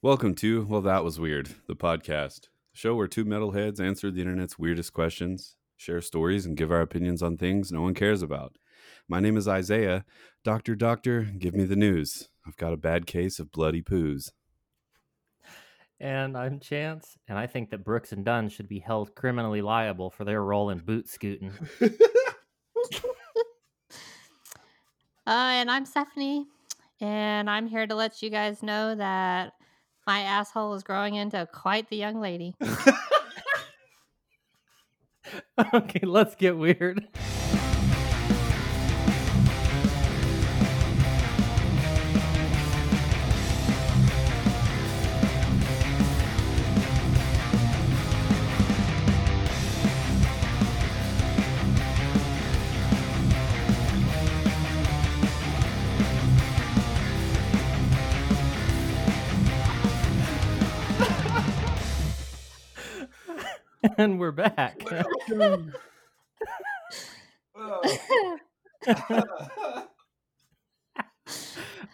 Welcome to Well That Was Weird, the podcast, the show where two metalheads answer the internet's weirdest questions, share stories, and give our opinions on things no one cares about. My name is Isaiah. Doctor, doctor, give me the news. I've got a bad case of bloody poos. And I'm Chance, and I think that Brooks and Dunn should be held criminally liable for their role in boot scooting. Uh, and I'm Stephanie, and I'm here to let you guys know that my asshole is growing into quite the young lady. okay, let's get weird. And we're back. I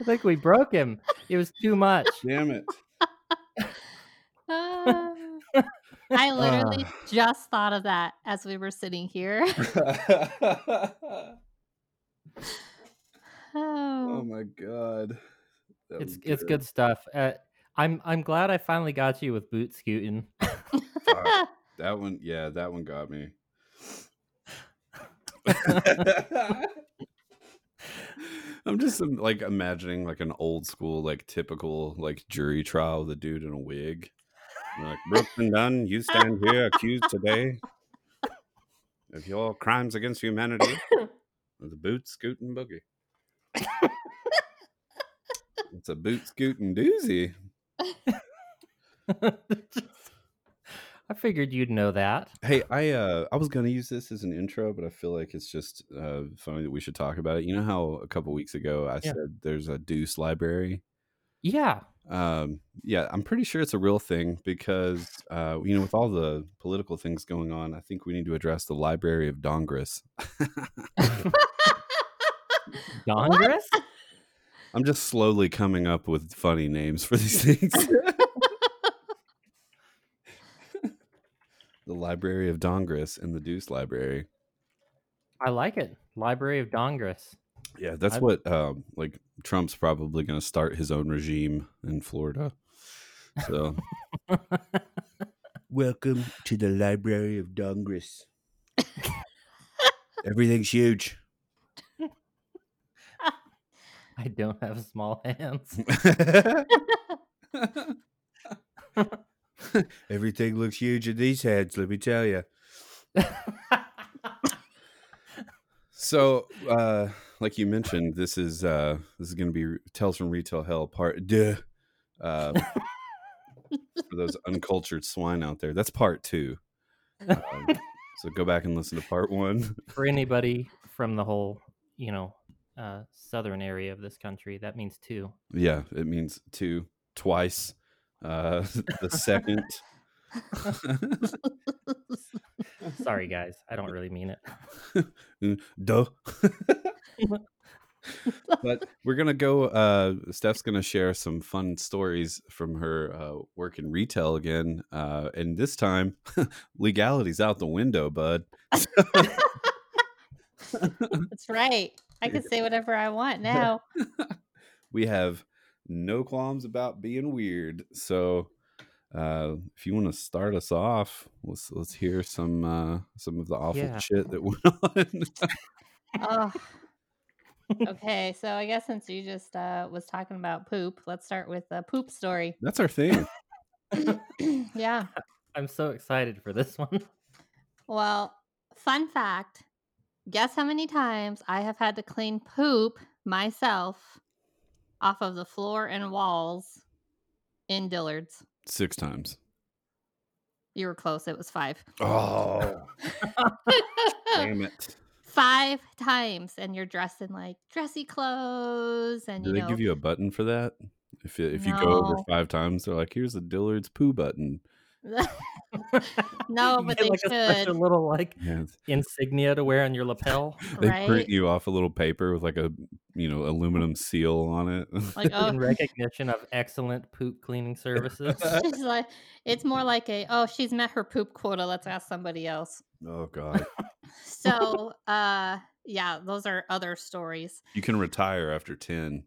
think we broke him. It was too much. Damn it. Uh, I literally just thought of that as we were sitting here. oh oh, my god. That It's was it's good stuff. Uh, I'm I'm glad I finally got you with boot scooting. That one, yeah, that one got me. I'm just um, like imagining like an old school, like typical like jury trial with a dude in a wig. And, Like Brooks and Dunn, you stand here accused today of your crimes against humanity with a boot scooting boogie. it's a boot scooting doozy. I figured you'd know that. Hey, I uh I was gonna use this as an intro, but I feel like it's just uh funny that we should talk about it. You know how a couple weeks ago I Yeah. said there's a Deuce library? Yeah. Um yeah, I'm pretty sure it's a real thing because uh you know with all the political things going on, I think we need to address the Library of Dongress. Dongress? I'm just slowly coming up with funny names for these things. the Library of Dongress and the Deuce Library. I like it. Library of Dongress. Yeah, that's I- what um, like Trump's probably going to start his own regime in Florida. So, welcome to the Library of Dongress. Everything's huge. I don't have small hands. Everything looks huge in these heads, let me tell you. So, uh, like you mentioned, this is uh, this is going to be Tales from Retail Hell Part Duh. Uh, for those uncultured swine out there, that's Part Two. Um, so go back and listen to Part One. For anybody from the whole, you know, uh, southern area of this country, that means two. Yeah, it means two twice. Uh, the second. Sorry, guys. I don't really mean it. Duh. but we're gonna go. Uh, Steph's gonna share some fun stories from her uh, work in retail again, uh, and this time legality's out the window, bud. That's right. I can say whatever I want now. we have no qualms about being weird. So, uh, if you want to start us off, let's let's hear some uh, some of the awful Yeah. shit that went on. Oh. Okay, so I guess since you just uh, was talking about poop, let's start with a poop story. That's our thing. yeah. I'm so excited for this one. Well, fun fact guess how many times I have had to clean poop myself off of the floor and walls in Dillard's? Six times. You were close. It was five. Oh, damn it! five times, and you're dressed in like dressy clothes, and Do you they know, give you a button for that? If you, if you go over five times, they're like, "Here's a Dillard's poo button," no, but get, they like a special little like Yeah, it's- insignia to wear on your lapel. they Right? print you off a little paper with like a you know aluminum seal on it. Like, oh, in recognition of excellent poop cleaning services. she's like, it's more like a, oh, she's met her poop quota. Let's ask somebody else. oh god, So, uh, yeah, those are other stories. you can retire after ten.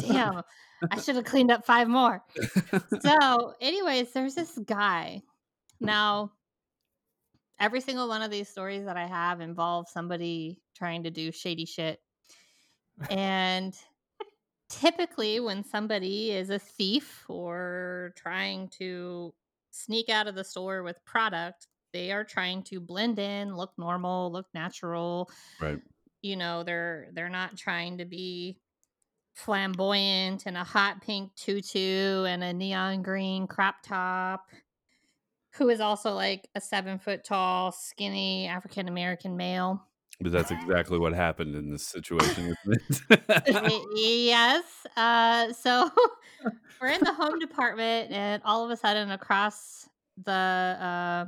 Damn, I should have cleaned up five more. So, anyways, there's this guy. Now, every single one of these stories that I have involves somebody trying to do shady shit. And typically, when somebody is a thief or trying to sneak out of the store with product, they are trying to blend in, look normal, look natural. Right. You know, they're they're not trying to be flamboyant and a hot pink tutu and a neon green crop top who is also like a seven foot tall skinny african american male But that's exactly what happened in this situation. Yes uh so we're in the home department and all of a sudden across the uh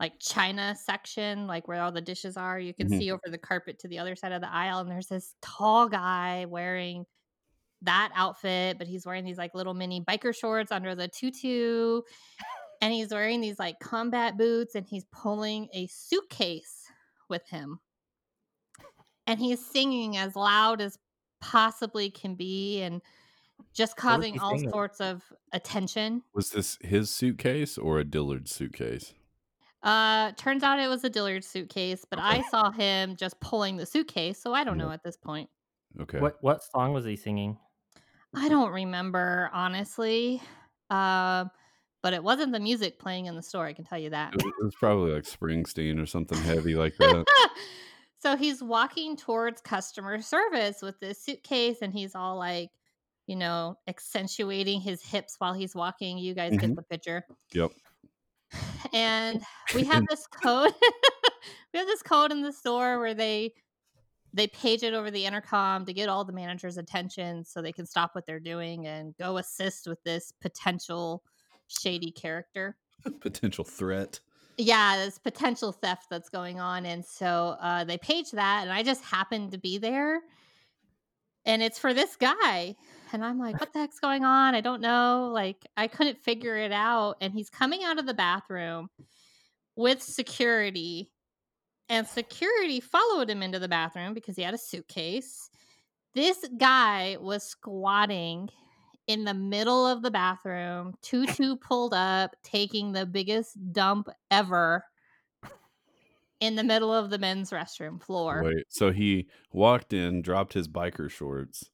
like china section like where all the dishes are you can Mhm. see over the carpet to the other side of the aisle and there's this tall guy wearing that outfit but he's wearing these like little mini biker shorts under the tutu and he's wearing these like combat boots and he's pulling a suitcase with him and he's singing as loud as possibly can be and just causing all sorts of attention Was this his suitcase or a Dillard suitcase? Uh turns out it was a dillard suitcase but i saw him just pulling the suitcase so i don't know at this point Okay. What what song was he singing? i don't remember honestly um but it wasn't the music playing in the store i can tell you that It was, it was probably like Springsteen or something heavy like that. so he's walking towards customer service with this suitcase and he's all like you know accentuating his hips while he's walking you guys Mhm. get the picture Yep. And we have this code we have this code in the store where they they page it over the intercom to get all the managers attention so they can stop what they're doing and go assist with this potential shady character. Potential threat. yeah this potential theft that's going on and so uh, they page that and i just happened to be there and it's for this guy and i'm like what the heck's going on i don't know like i couldn't figure it out and he's coming out of the bathroom with security and security followed him into the bathroom because he had a suitcase this guy was squatting in the middle of the bathroom, tutu pulled up, taking the biggest dump ever in the middle of the men's restroom floor. Wait. So he walked in, dropped his biker shorts,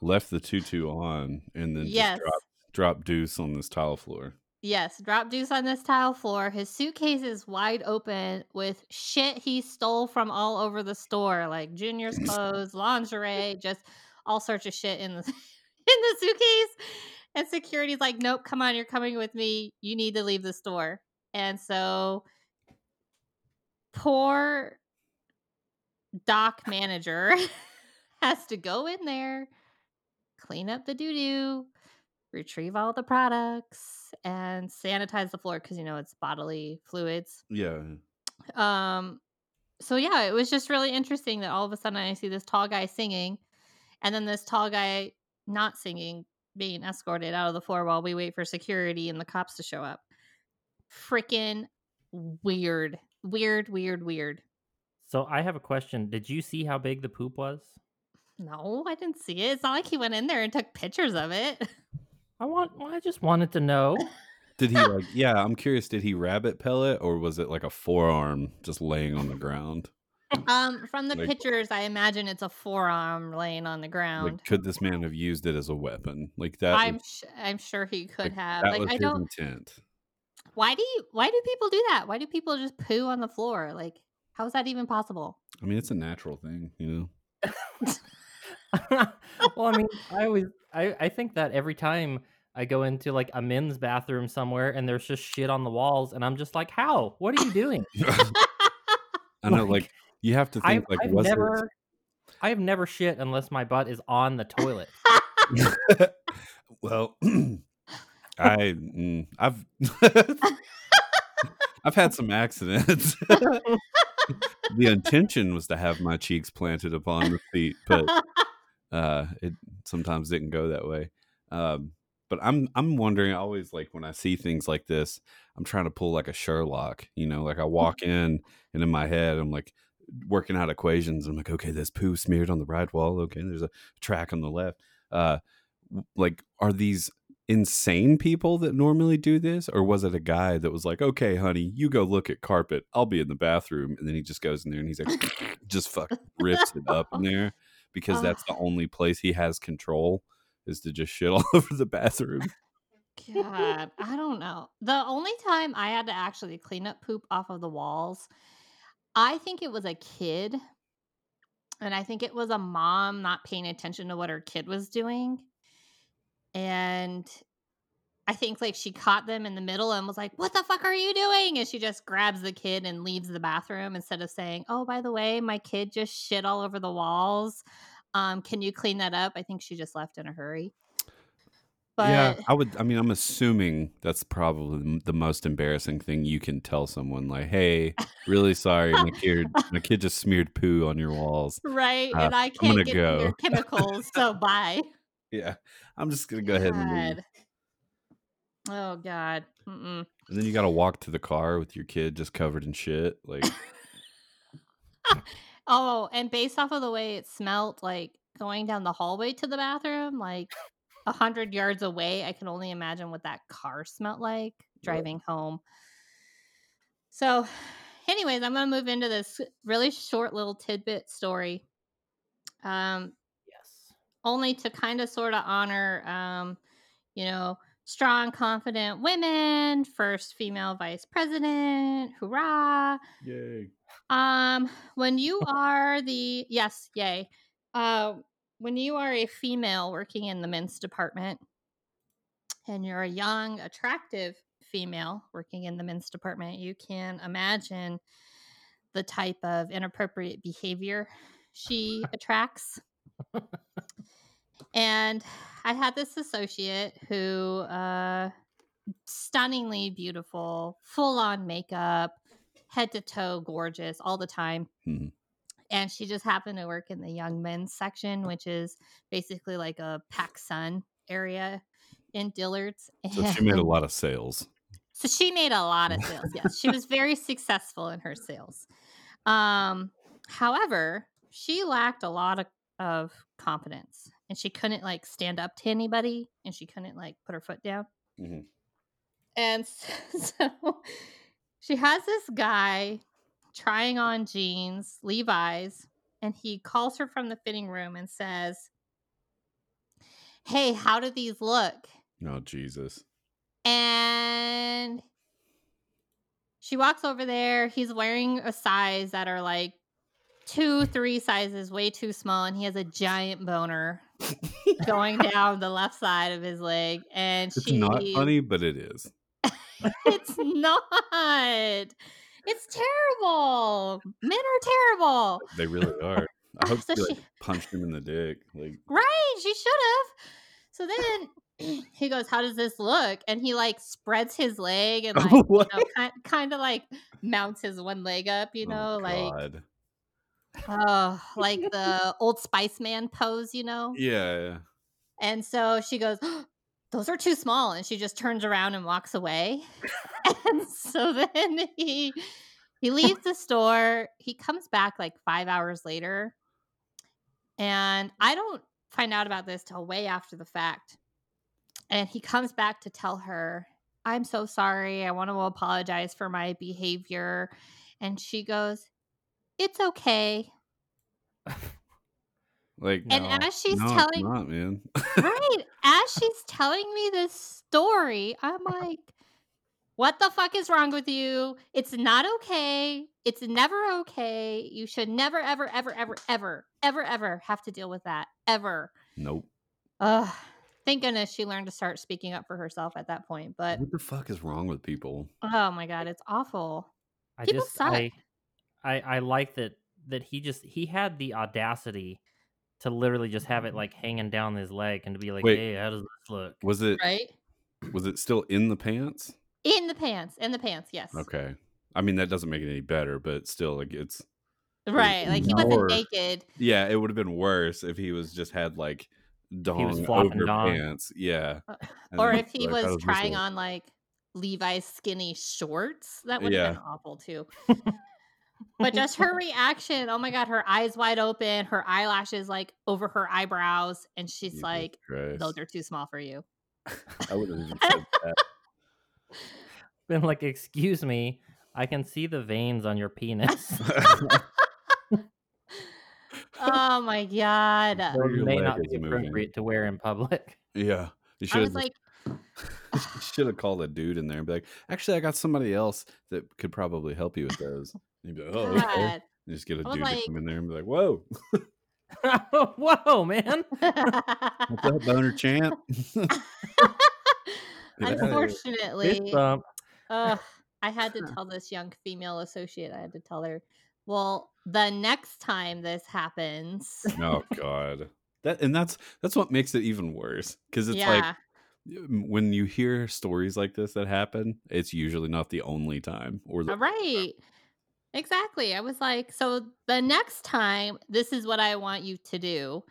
left the tutu on, and then Yes. just dropped, dropped deuce on this tile floor. Yes, drop deuce on this tile floor. His suitcase is wide open with shit he stole from all over the store, like Junior's clothes, lingerie, just all sorts of shit in the in the suitcase. And security's like, "Nope, come on, you're coming with me. You need to leave the store." And so poor doc manager has to go in there, clean up the doo doo, retrieve all the products, and sanitize the floor because you know it's bodily fluids. Yeah. Um, so yeah, it was just really interesting that all of a sudden I see this tall guy singing, and then this tall guy not singing being escorted out of the floor while we wait for security and the cops to show up. Freaking weird, weird, weird, weird. So I have a question. Did you see how big the poop was? No, I didn't see it. It's not like he went in there and took pictures of it. I want. well, I just wanted to know. Did he like? Yeah, I'm curious. Did he rabbit pellet or was it like a forearm just laying on the ground? Um, from the Like- pictures, I imagine it's a forearm laying on the ground. Like, could this man have used it as a weapon? Like that. I'm was, sh- I'm sure he could like, have. that Like was I his don't. intent. Why do you? Why do people do that? Why do people just poo on the floor? Like, how is that even possible? I mean, it's a natural thing, you know. well, I mean, I always, I, I think that every time I go into like a men's bathroom somewhere and there's just shit on the walls, and I'm just like, how? What are you doing? I know, Like, like you have to think I've, like I've was never, I have never shit unless my butt is on the toilet. well, I mm, I've I've had some accidents. the intention was to have my cheeks planted upon the feet, but uh, it sometimes didn't go that way. Um, but I'm I'm wondering. Always like when I see things like this, I'm trying to pull like a Sherlock. You know, like I walk in and in my head, I'm like working out equations. I'm like, okay, there's poo smeared on the right wall. Okay, there's a track on the left. Uh, like, are these insane people that normally do this or was it a guy that was like okay honey you go look at carpet i'll be in the bathroom and then he just goes in there and he's like just fuck rips it up in there because that's the only place he has control is to just shit all over the bathroom God, I don't know. The only time I had to actually clean up poop off of the walls, I think it was a kid. And I think it was a mom not paying attention to what her kid was doing. And I think like she caught them in the middle and was like, What the fuck are you doing? And she just grabs the kid and leaves the bathroom instead of saying, Oh, by the way, my kid just shit all over the walls. Um, can you clean that up? I think she just left in a hurry. But yeah i would i mean i'm assuming that's probably the most embarrassing thing you can tell someone like hey really sorry my kid my kid just smeared poo on your walls right, Uh, and I can't get to your go. chemicals, so bye. yeah i'm just gonna go ahead and leave God. Oh God. Mm-mm. and then you gotta walk to the car with your kid just covered in shit like Oh, and based off of the way it smelled, like going down the hallway to the bathroom, like a hundred yards away, I can only imagine what that car smelled like driving home. So, anyways, I'm gonna move into this really short little tidbit story. Um, Yes. only to kind of sort of honor um you know strong confident women first female vice president hurrah yay. Um when you are the yes yay. Uh when you are a female working in the men's department and you're a young attractive female working in the men's department you can imagine the type of inappropriate behavior she attracts and I had this associate who, uh, stunningly beautiful, full on makeup, head to toe gorgeous all the time. Mhm. And she just happened to work in the young men's section, which is basically like a PacSun area in Dillard's. so she made a lot of sales so she made a lot of sales. Yes, she was very successful in her sales. Um, however, she lacked a lot of, of confidence, and she couldn't like stand up to anybody, and she couldn't like put her foot down. Mhm. And so, so she has this guy trying on jeans, Levi's, and he calls her from the fitting room and says, "Hey, how do these look?" oh jesus and she walks over there. He's wearing a size that are like two, three sizes way too small, and he has a giant boner going down the left side of his leg. And it's she, not funny but it is It's not. It's terrible. Men are terrible. they really are i hope So she like she- punched him in the dick like Right. She should have. So then he goes, How does this look? And he like spreads his leg and like, you know, kind, kind of like mounts his one leg up, you oh, know, oh, like, God. Oh, like the Old Spice Man pose, you know? yeah, yeah. And so she goes, oh, Those are too small. And she just turns around and walks away. and so then he he leaves the store. He comes back like five hours later. And I don't find out about this till way after the fact. And he comes back to tell her, I'm so sorry. I want to apologize for my behavior. And she goes, It's okay. like And No. as she's no, it's telling not, man right as she's telling me this story i'm like what the fuck is wrong with you it's not okay it's never okay you should never ever ever ever ever ever ever have to deal with that ever nope Ugh. thank goodness she learned to start speaking up for herself at that point but what the fuck is wrong with people oh my god it's awful I People just suck. I, I I like that that he just he had the audacity to literally just have it like hanging down his leg and to be like, Wait. hey, how does this look? was it right Was it still in the pants? In the pants, in the pants, yes. Okay. I mean, that doesn't make it any better, but still, like it's Right. Like he wasn't naked. yeah. It would have been worse if he was just had like dong flopping over dong. pants. Yeah. Uh, And Or if he like, was "Oh, trying on like Levi's skinny shorts, that would have Yeah. been awful too. but just her reaction, oh my god, her eyes wide open, her eyelashes like over her eyebrows, and she's Jesus like, Christ. Those are too small for you. I would have even said that. Been like, excuse me, I can see the veins on your penis. oh my god. Or your may not be appropriate to wear in public. yeah. You I should was have like, should have called a dude in there and be like, actually, I got somebody else that could probably help you with those. And you'd be like, oh, okay. And just get a was dude to come in there and be like, whoa, Whoa, man! what's up, boner champ? Get outta here. Unfortunately, Fist bump. Ugh, I had to tell this young female associate, I had to tell her, well, the next time this happens, oh God. That and that's that's what makes it even worse because it's like yeah, m- when you hear stories like this that happen, it's usually not the only time or the uh, right. Exactly. I was like, so the next time, this is what I want you to do.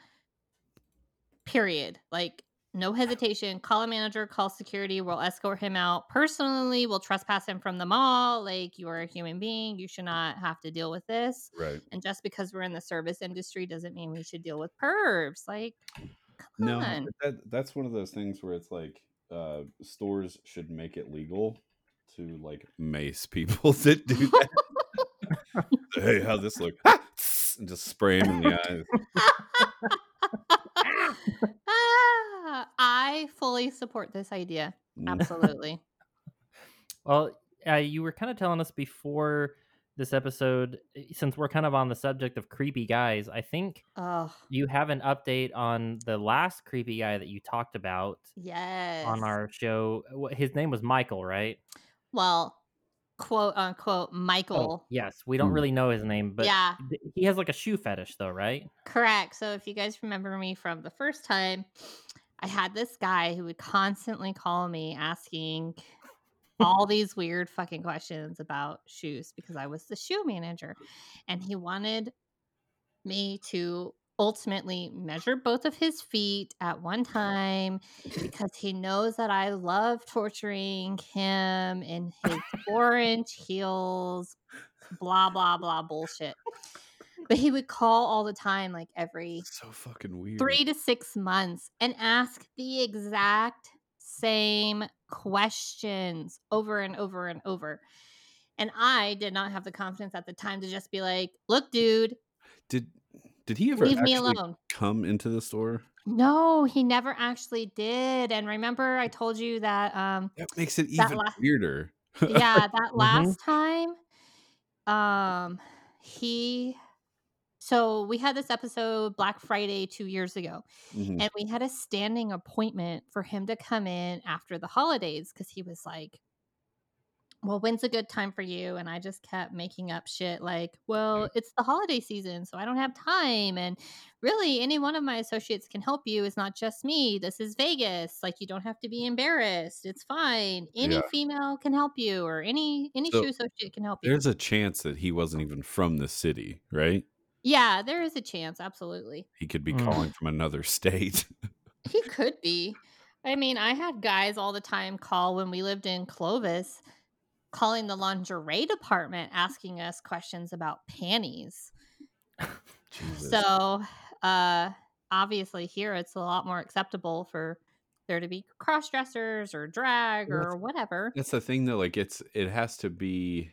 Period. Like, no hesitation. Call a manager, call security. We'll escort him out. Personally, we'll trespass him from the mall. Like, you are a human being. You should not have to deal with this. right. And just because we're in the service industry doesn't mean we should deal with pervs. Like, come No, on. that that's one of those things where it's like uh stores should make it legal to like mace people that do that. Hey, how'd this look? Ah! and just spray him in the eyes. Ah, I fully support this idea. Mm. Absolutely. Well, uh, you were kind of telling us before this episode, eh, since we're kind of on the subject of creepy guys, I think oh, you have an update on the last creepy guy that you talked about yes. on our show. His name was Michael, right? well, quote unquote, Michael. Oh, yes. We don't Hmm. really know his name, but yeah, he has like a shoe fetish, though, right? correct. So if you guys remember me from the first time, I had this guy who would constantly call me asking all these weird fucking questions about shoes because I was the shoe manager and he wanted me to ultimately measure both of his feet at one uh-huh. time because he knows that I love torturing him in his four inch heels, blah, blah, blah bullshit. But he would call all the time, like every so fucking weird. three to six months and ask the exact same questions over and over and over. And I did not have the confidence at the time to just be like, look, dude, Did did he ever leave me actually alone. come into the store? No, he never actually did. And remember, I told you that, um, That makes it even la- weirder. yeah, that last time, um, he, so we had this episode Black Friday two years ago. Mhm. and we had a standing appointment for him to come in after the holidays because he was like well when's a good time for you and i just kept making up shit like well it's the holiday season so i don't have time and really any one of my associates can help you it's not just me this is vegas like you don't have to be embarrassed it's fine any Yeah. female can help you or any any So, shoe associate can help you There's a chance that he wasn't even from the city, right? yeah there is a chance absolutely He could be Mm. calling from another state. He could be. I mean, I had guys all the time call when we lived in Clovis, calling the lingerie department asking us questions about panties. So, uh, obviously, here it's a lot more acceptable for there to be cross dressers or drag or whatever. That's the thing though, like it's it has to be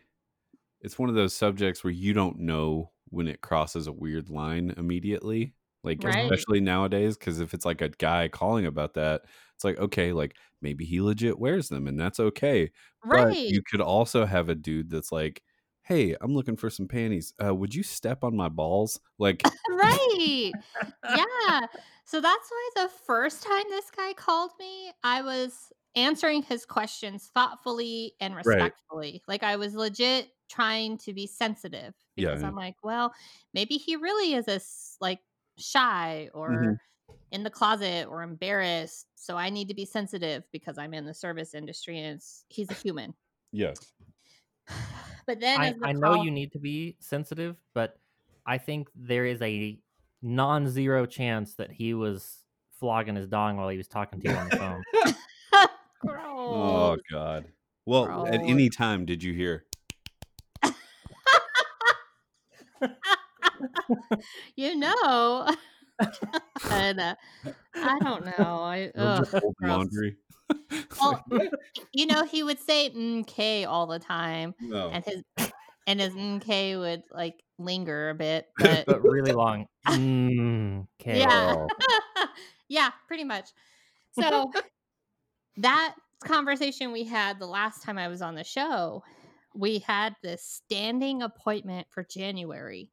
it's one of those subjects where you don't know when it crosses a weird line immediately. Like Right. especially nowadays, because if it's like a guy calling about that, it's like, okay, like maybe he legit wears them and that's okay. right But you could also have a dude that's like, Hey, I'm looking for some panties. Uh, would you step on my balls? Like right. Yeah. So that's why the first time this guy called me, I was answering his questions thoughtfully and Right. respectfully. Like I was legit trying to be sensitive because yeah. I'm like, well, maybe he really is a like shy or Mhm. in the closet or embarrassed. So I need to be sensitive because I'm in the service industry and it's, he's a human. Yes. But then I, the I know call- you need to be sensitive, but I think there is a non-zero chance that he was flogging his dong while he was talking to you on the phone. Oh God. Well, at any time did you hear? you know. and, uh, I don't know. I Or just ugh, laundry. Well, you know, he would say "mk" all the time, no. and his and his "mk" would like linger a bit, but but really long. Mm, okay. Yeah. Oh. yeah, pretty much. So that conversation we had the last time I was on the show, we had this standing appointment for January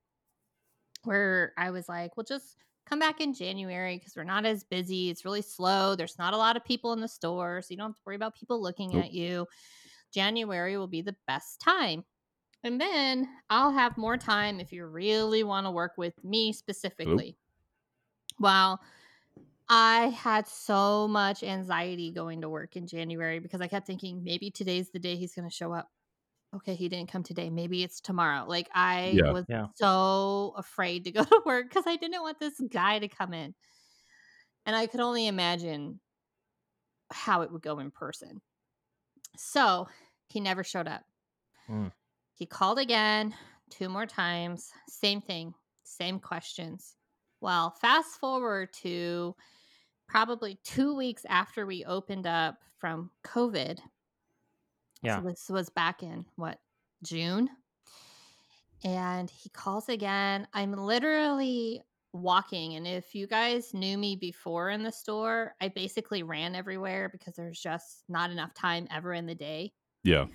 where I was like, well, just come back in January because we're not as busy. It's really slow. There's not a lot of people in the store. So you don't have to worry about people looking Nope. at you. January will be the best time. And then I'll have more time if you really want to work with me specifically. Well, I had so much anxiety going to work in January because I kept thinking maybe today's the day he's going to show up. Okay, he didn't come today. Maybe it's tomorrow. Like I Yeah. was Yeah. so afraid to go to work because I didn't want this guy to come in. And I could only imagine how it would go in person. So he never showed up. Mm. He called again two more times. Same thing, same questions. Well, fast forward to probably two weeks after we opened up from COVID. Yeah. So this was back in what, June? And he calls again. I'm literally walking. And if you guys knew me before in the store, I basically ran everywhere because there's just not enough time ever in the day. Yeah.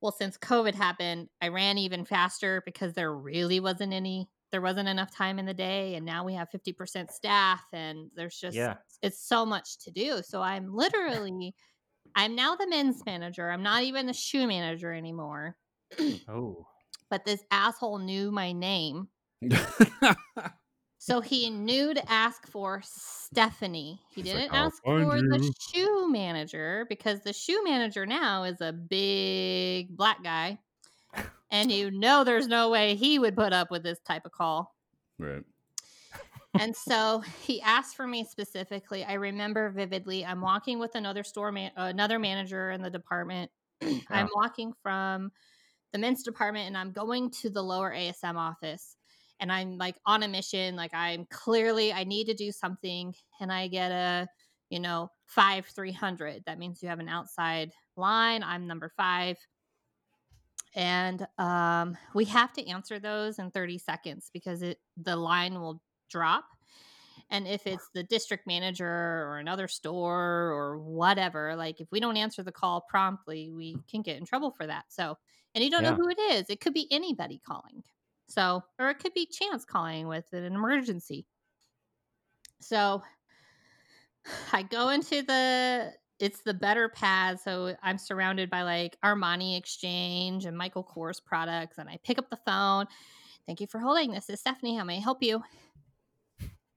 Well, since COVID happened, I ran even faster because there really wasn't any, there wasn't enough time in the day. And now we have 50% staff and there's just, Yeah. it's so much to do. So I'm literally, I'm now the men's manager. I'm not even the shoe manager anymore. Oh. But this asshole knew my name. So he knew to ask for Stephanie. He He's didn't "I'll ask find for the shoe manager because the shoe manager now is a big black guy. And you know there's no way he would put up with this type of call. right. And so he asked for me specifically. I remember vividly. I'm walking with another store man, another manager in the department. I'm walking from the men's department and I'm going to the lower ASM office. And I'm like on a mission. Like I'm clearly I need to do something, and I get a you know five three hundred. That means you have an outside line. I'm number five. And um, we have to answer those in 30 seconds because it the line will drop. And if it's the district manager or another store or whatever, like if we don't answer the call promptly, we can get in trouble for that. So, and you don't Yeah. know who it is. It could be anybody calling. So, or it could be chance calling with an emergency. So, I go into the it's the better pad so i'm surrounded by like armani exchange and michael kors products and i pick up the phone thank you for holding this is stephanie how may i help you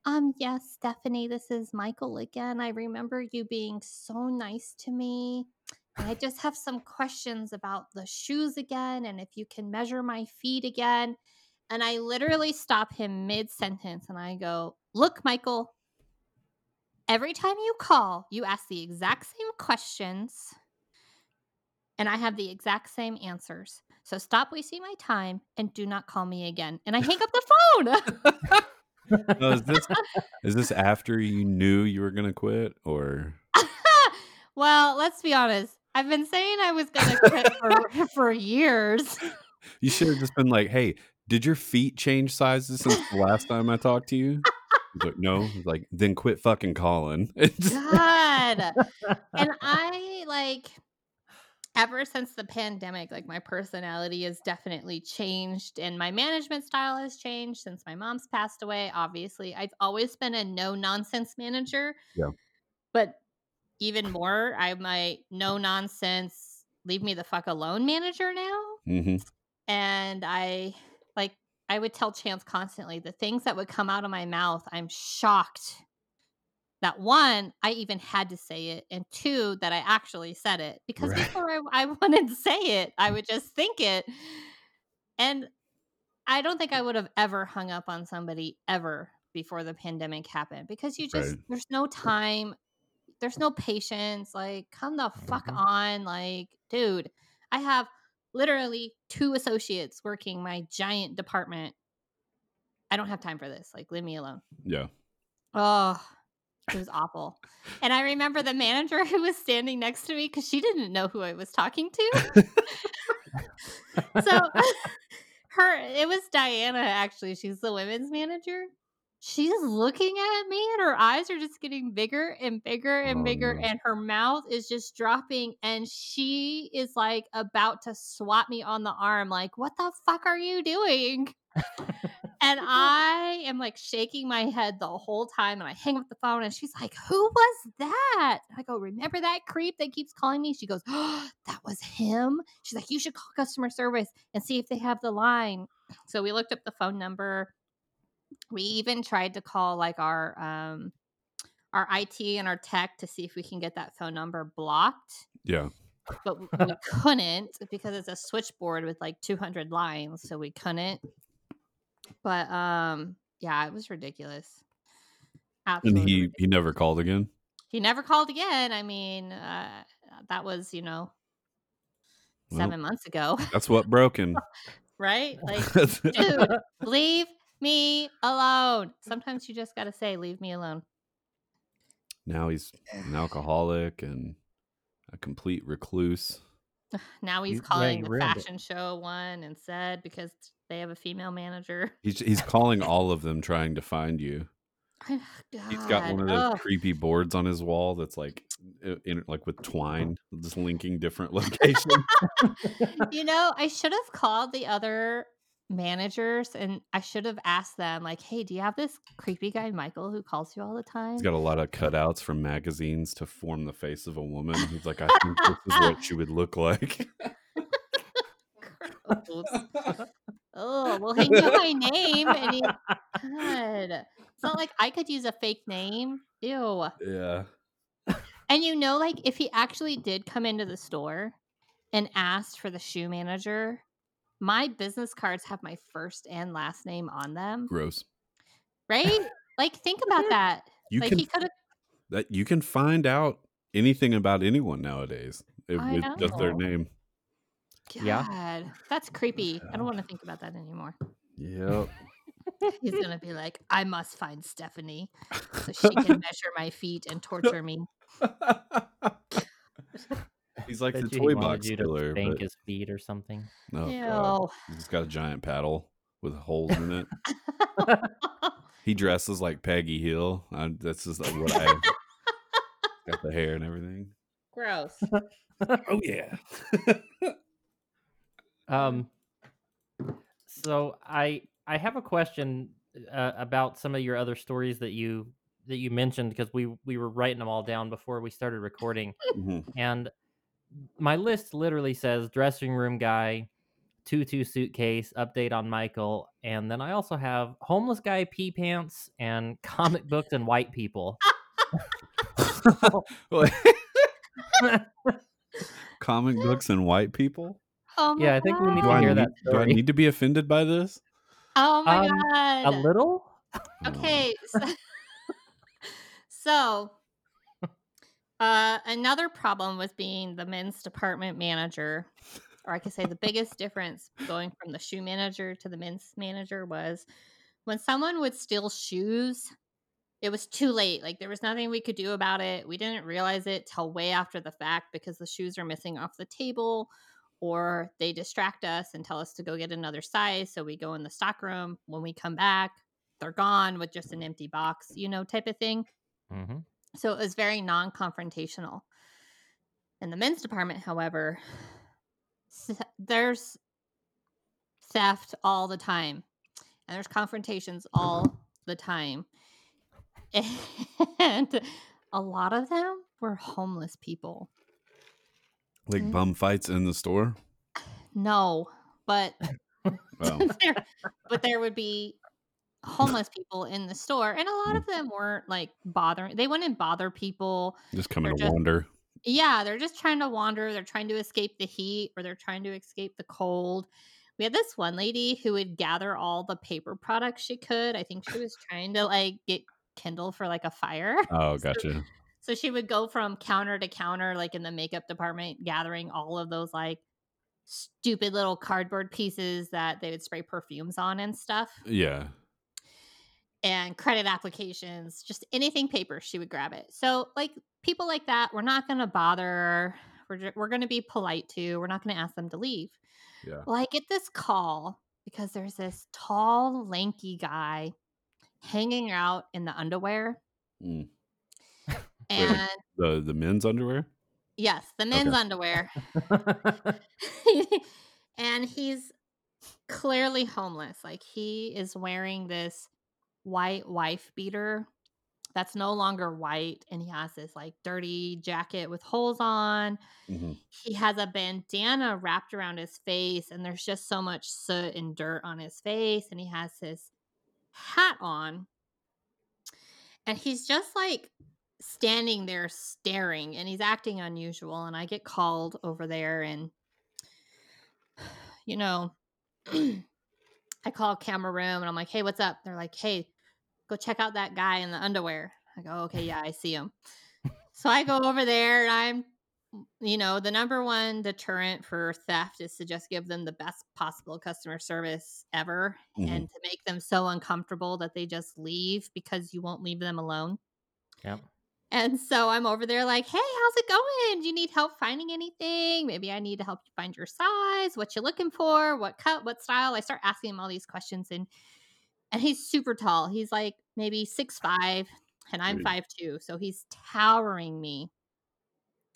um yes stephanie this is michael again i remember you being so nice to me i just have some questions about the shoes again and if you can measure my feet again and i literally stop him mid sentence and i go look michael Every time you call, you ask the exact same questions, and I have the exact same answers. So stop wasting my time and do not call me again. And I hang up the phone. Oh, is this is this after you knew you were gonna quit, or well, let's be honest. I've been saying I was going to quit for, for years. you should have just been like, "Hey, did your feet change sizes since the last time I talked to you?" Like, "No." Like, "Then quit fucking calling." God. and I like ever since the pandemic, like my personality has definitely changed and my management style has changed since my mom's passed away. Obviously, I've always been a no nonsense manager. Yeah. But even more, I'm a no nonsense, leave me the fuck alone manager now. Mhm. And I like I would tell Chance constantly the things that would come out of my mouth, I'm shocked that one, I even had to say it, and two, that I actually said it because Right. before I, I wanted to say it, I would just think it. And I don't think I would have ever hung up on somebody ever before the pandemic happened because you just, Right. there's no time, there's no patience. Like, come the fuck Mhm. on. Like, dude, I have literally two associates working my giant department. I don't have time for this. Like, leave me alone. Yeah. Oh, it was awful. And I remember the manager who was standing next to me because she didn't know who I was talking to. so her, it was Diana actually. She's the women's manager. She's looking at me and her eyes are just getting bigger and bigger and Oh, bigger, no. and her mouth is just dropping. And she is like about to swat me on the arm, like, What the fuck are you doing? And I am like shaking my head the whole time. And I hang up the phone and she's like, Who was that? I go, Remember that creep that keeps calling me? She goes, oh, That was him. She's like, You should call customer service and see if they have the line. So we looked up the phone number. We even tried to call like our, um, our IT and our tech to see if we can get that phone number blocked, Yeah. but we couldn't because it's a switchboard with like 200 lines, so we couldn't. But um, yeah, it was ridiculous. And he ridiculous. he never called again. he never called again. I mean, uh, that was you know Well. seven months ago, That's what broken. right? Like, dude, leave me alone. Sometimes you just gotta say, "Leave me alone." now he's an alcoholic and a complete recluse. Now he's You- yeah, calling you the ruined it. fashion show one and said because they have a female manager. He's he's calling all of them trying to find you. He's got one of those ugh. creepy boards on his wall that's like in like with oh. twine, just linking different locations. you know, I should have called the other managers and I should have asked them, like, hey, do you have this creepy guy, Michael, who calls you all the time? He's got a lot of cutouts from magazines to form the face of a woman. He's like, I think this is what she would look like. Oh, well, he knew my name and he, God. It's not like I could use a fake name. Ew. yeah. And you know, like, if he actually did come into the store and asked for the shoe manager, my business cards have my first and last name on them, Gross. right? like, think about that. You like, can he could have that you can find out anything about anyone nowadays if, I with just their name. God, Yeah. that's creepy. I don't want to think about that anymore. Yep. He's gonna be like, I must find Stephanie so she can measure my feet and torture me. He's like Bet the you he toy wanted box you to killer, spank but his feet or something. oh, he's got a giant paddle with holes in it. He dresses like Peggy Hill. I, that's just like what I got the hair and everything. Gross. Oh yeah. Um, so I I have a question uh, about some of your other stories that you that you mentioned because we we were writing them all down before we started recording, Mhm. and my list literally says dressing room guy, tutu suitcase, update on Michael, and then I also have homeless guy pee pants and comic books and white people. Comic books and white people. Oh my Yeah, I think we need Do to I, hear need, that do I need to be offended by this? Oh my Um, god. A little. Okay. So, so uh, another problem with being the men's department manager, or I could say the biggest difference going from the shoe manager to the men's manager was when someone would steal shoes, it was too late. Like there was nothing we could do about it. We didn't realize it till way after the fact because the shoes are missing off the table or they distract us and tell us to go get another size. So we go in the stock room. When we come back, they're gone with just an empty box, you know, type of thing. hmm So it was very non confrontational. In the men's department, however, there's theft all the time, and there's confrontations all the time. And a lot of them were homeless people. Like Mm. bum fights in the store. No, but Oh, there, but there would be homeless people in the store, and a lot mm. of them weren't like bothering. They wouldn't bother people. Just coming They're to just- wander. Yeah, they're just trying to wander. They're trying to escape the heat or they're trying to escape the cold. We had this one lady who would gather all the paper products she could. I think she was trying to like get Kindle for like a fire. Oh, So- gotcha. So she would go from counter to counter, like in the makeup department, gathering all of those like stupid little cardboard pieces that they would spray perfumes on and stuff, Yeah. And credit applications, just anything paper, she would grab it. So, like people like that, we're not going to bother. We're, ju- we're going to be polite to. We're not going to ask them to leave. Yeah. Well, I get this call because there's this tall, lanky guy hanging out in the underwear. Mm. And The the men's underwear. yes, the men's Okay. underwear. and he's clearly homeless. Like he is wearing this white wife beater that's no longer white and he has this like dirty jacket with holes on. hmm He has a bandana wrapped around his face and there's just so much soot and dirt on his face and he has his hat on. And he's just like standing there staring and he's acting unusual and I get called over there and you know I call camera room and I'm like, "Hey, what's up?" They're like, "Hey, go check out that guy in the underwear." I go, "Okay, yeah, I see him." so I go over there and I'm you know, the number one deterrent for theft is to just give them the best possible customer service ever Mhm. and to make them so uncomfortable that they just leave because you won't leave them alone. Yep. And so I'm over there like, hey, how's it going? Do you need help finding anything? Maybe I need to help you find your size, what you're looking for, what cut, what style. I start asking him all these questions and and he's super tall. He's like maybe six five, and I'm five two. So he's towering me.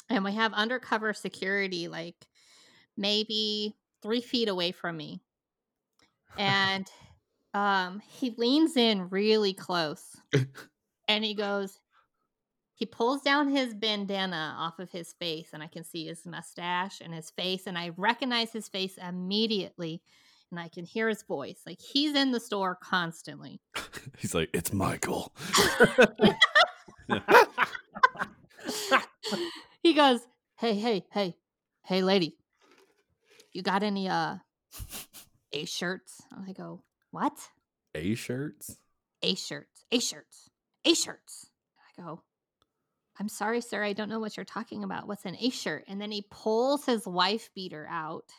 And we have undercover security like maybe three feet away from me. And um he leans in really close and he goes, he pulls down his bandana off of his face, and I can see his mustache and his face, and I recognize his face immediately, and I can hear his voice. Like he's in the store constantly. He's like, it's Michael. he goes, Hey, hey, hey, hey, lady, you got any uh A shirts? I go, What? A shirts. A shirts, A shirts, A shirts. I go, I'm sorry, sir. I don't know what you're talking about. What's an A shirt? And then he pulls his wife beater out,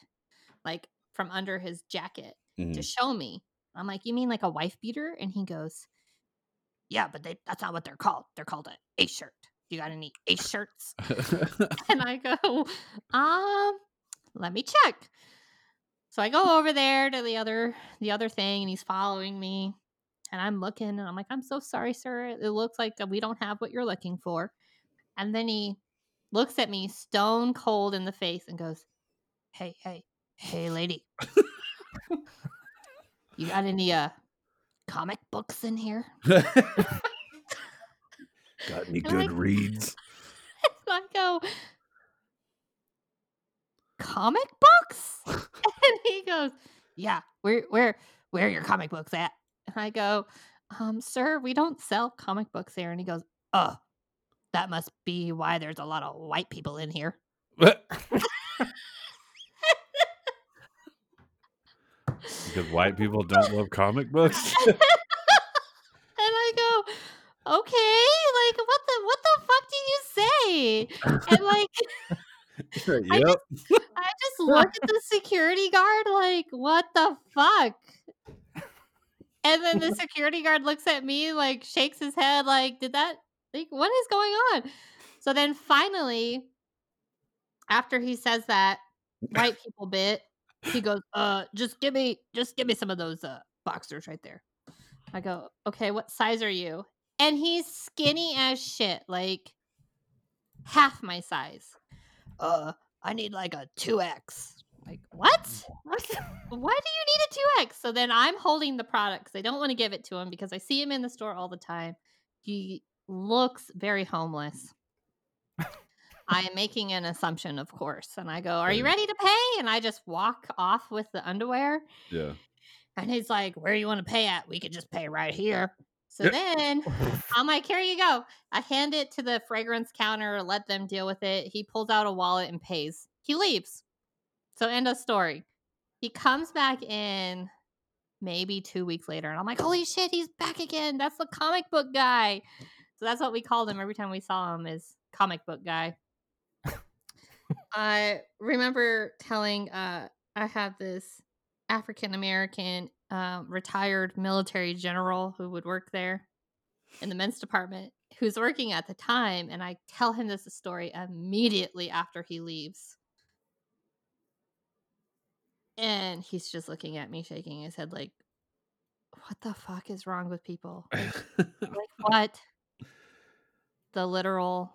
like from under his jacket to Mhm. show me. I'm like, You mean like a wife beater? And he goes, Yeah, but they, that's not what they're called. They're called an A shirt. You got any A shirts? and I go, um, let me check. So I go over there to the other the other thing, and he's following me. And I'm looking, and I'm like, I'm so sorry, sir. It looks like we don't have what you're looking for. And then he looks at me stone cold in the face and goes, Hey, hey, hey, lady. you got any uh comic books in here? Got any I'm good like- reads? I go, comic books? and he goes, Yeah, where where where are your comic books at? And I go, um, sir, we don't sell comic books here. And he goes, Oh, that must be why there's a lot of white people in here. Because white people don't love comic books. and I go, okay, like what the what the fuck do you say? And like I yep. I just look at the security guard like, what the fuck? And then the security guard looks at me like shakes his head like, did that like what is going on? So then finally, after he says that white people bit, he goes, uh, just give me just give me some of those uh boxers right there. I go, okay, what size are you? And he's skinny as shit, like half my size. Uh, I need like a 2X. Like, what? Why do you need a 2X? So then I'm holding the product because I don't want to give it to him because I see him in the store all the time. He looks very homeless. I am making an assumption, of course. And I go, Are you ready to pay? And I just walk off with the underwear. Yeah. And he's like, Where do you want to pay at? We could just pay right here. So then I'm like, Here you go. I hand it to the fragrance counter, let them deal with it. He pulls out a wallet and pays. He leaves. So, end of story. He comes back in maybe two weeks later, and I'm like, Holy shit, he's back again. That's the comic book guy. So, that's what we called him every time we saw him is comic book guy. I remember telling uh I have this African American uh, retired military general who would work there in the men's department who's working at the time and I tell him this story immediately after he leaves. And he's just looking at me shaking his head like what the fuck is wrong with people? Like what? The literal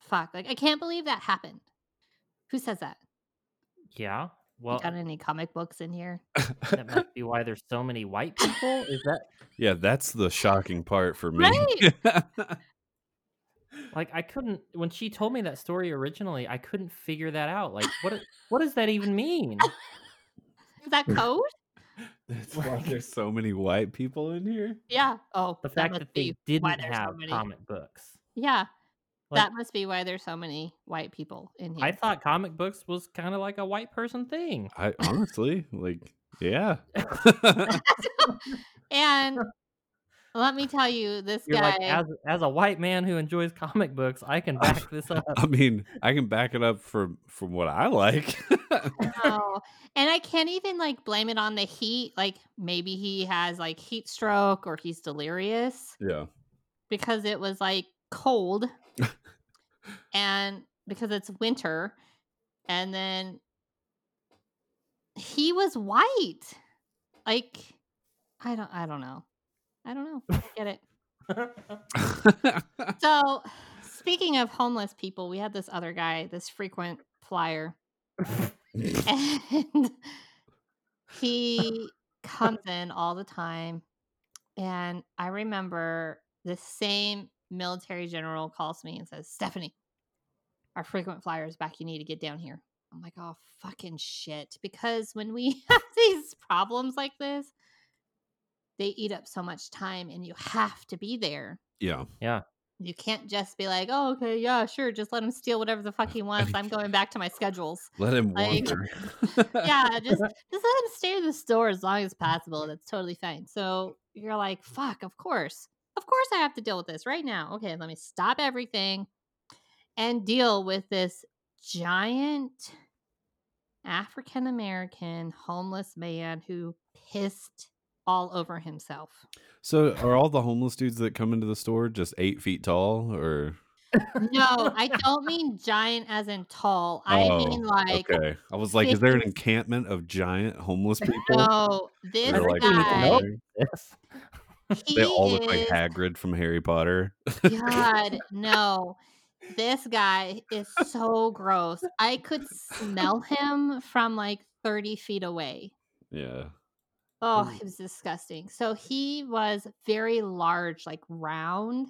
fuck. Like I can't believe that happened. Who says that? Yeah. You Well, got any comic books in here? that must be why there's so many white people. Is that yeah, that's the shocking part for me. like I couldn't when she told me that story originally, I couldn't figure that out. Like what what does that even mean? Is that code? that's why there's so many white people in here. yeah. Oh, The fact must that they didn't there's so have comic books. Yeah, Like, that must be why there's so many white people in here. I thought comic books was kind of like a white person thing. I honestly like, yeah. and let me tell you, this You're guy. like as as a white man who enjoys comic books, I can back this up. I mean, I can back it up from from what I like. Oh, and I can't even like blame it on the heat. Like maybe he has like heat stroke or he's delirious yeah. because it was like cold and because it's winter. And then he was white. Like I don't I don't know. I don't know. I get it. So, speaking of homeless people, we had this other guy, this frequent flyer, and he comes in all the time. And I remember the same military general calls me and says, Stephanie, our frequent flyers back. You need to get down here. I'm like, oh, fucking shit. Because when we have these problems like this, they eat up so much time and you have to be there. Yeah. Yeah. You can't just be like, oh, okay, yeah, sure. Just let him steal whatever the fuck he wants. I'm going back to my schedules. Let him Like, wander. Yeah, just just let him stay in the store as long as possible. That's totally fine. So you're like, fuck, of course. Of course I have to deal with this right now. Okay, let me stop everything and deal with this giant African American homeless man who pissed all over himself. So, are all the homeless dudes that come into the store just eight feet tall, or? No, I don't mean giant as in tall. I oh, mean Oh, like okay. I was like, is there an encampment of giant homeless people? no, this They're like, guy, Nope. Yes. they all look like Hagrid from Harry Potter. God, no. This guy is so gross. I could smell him from like 30 feet away. Yeah. Oh, it was disgusting. So he was very large, like round.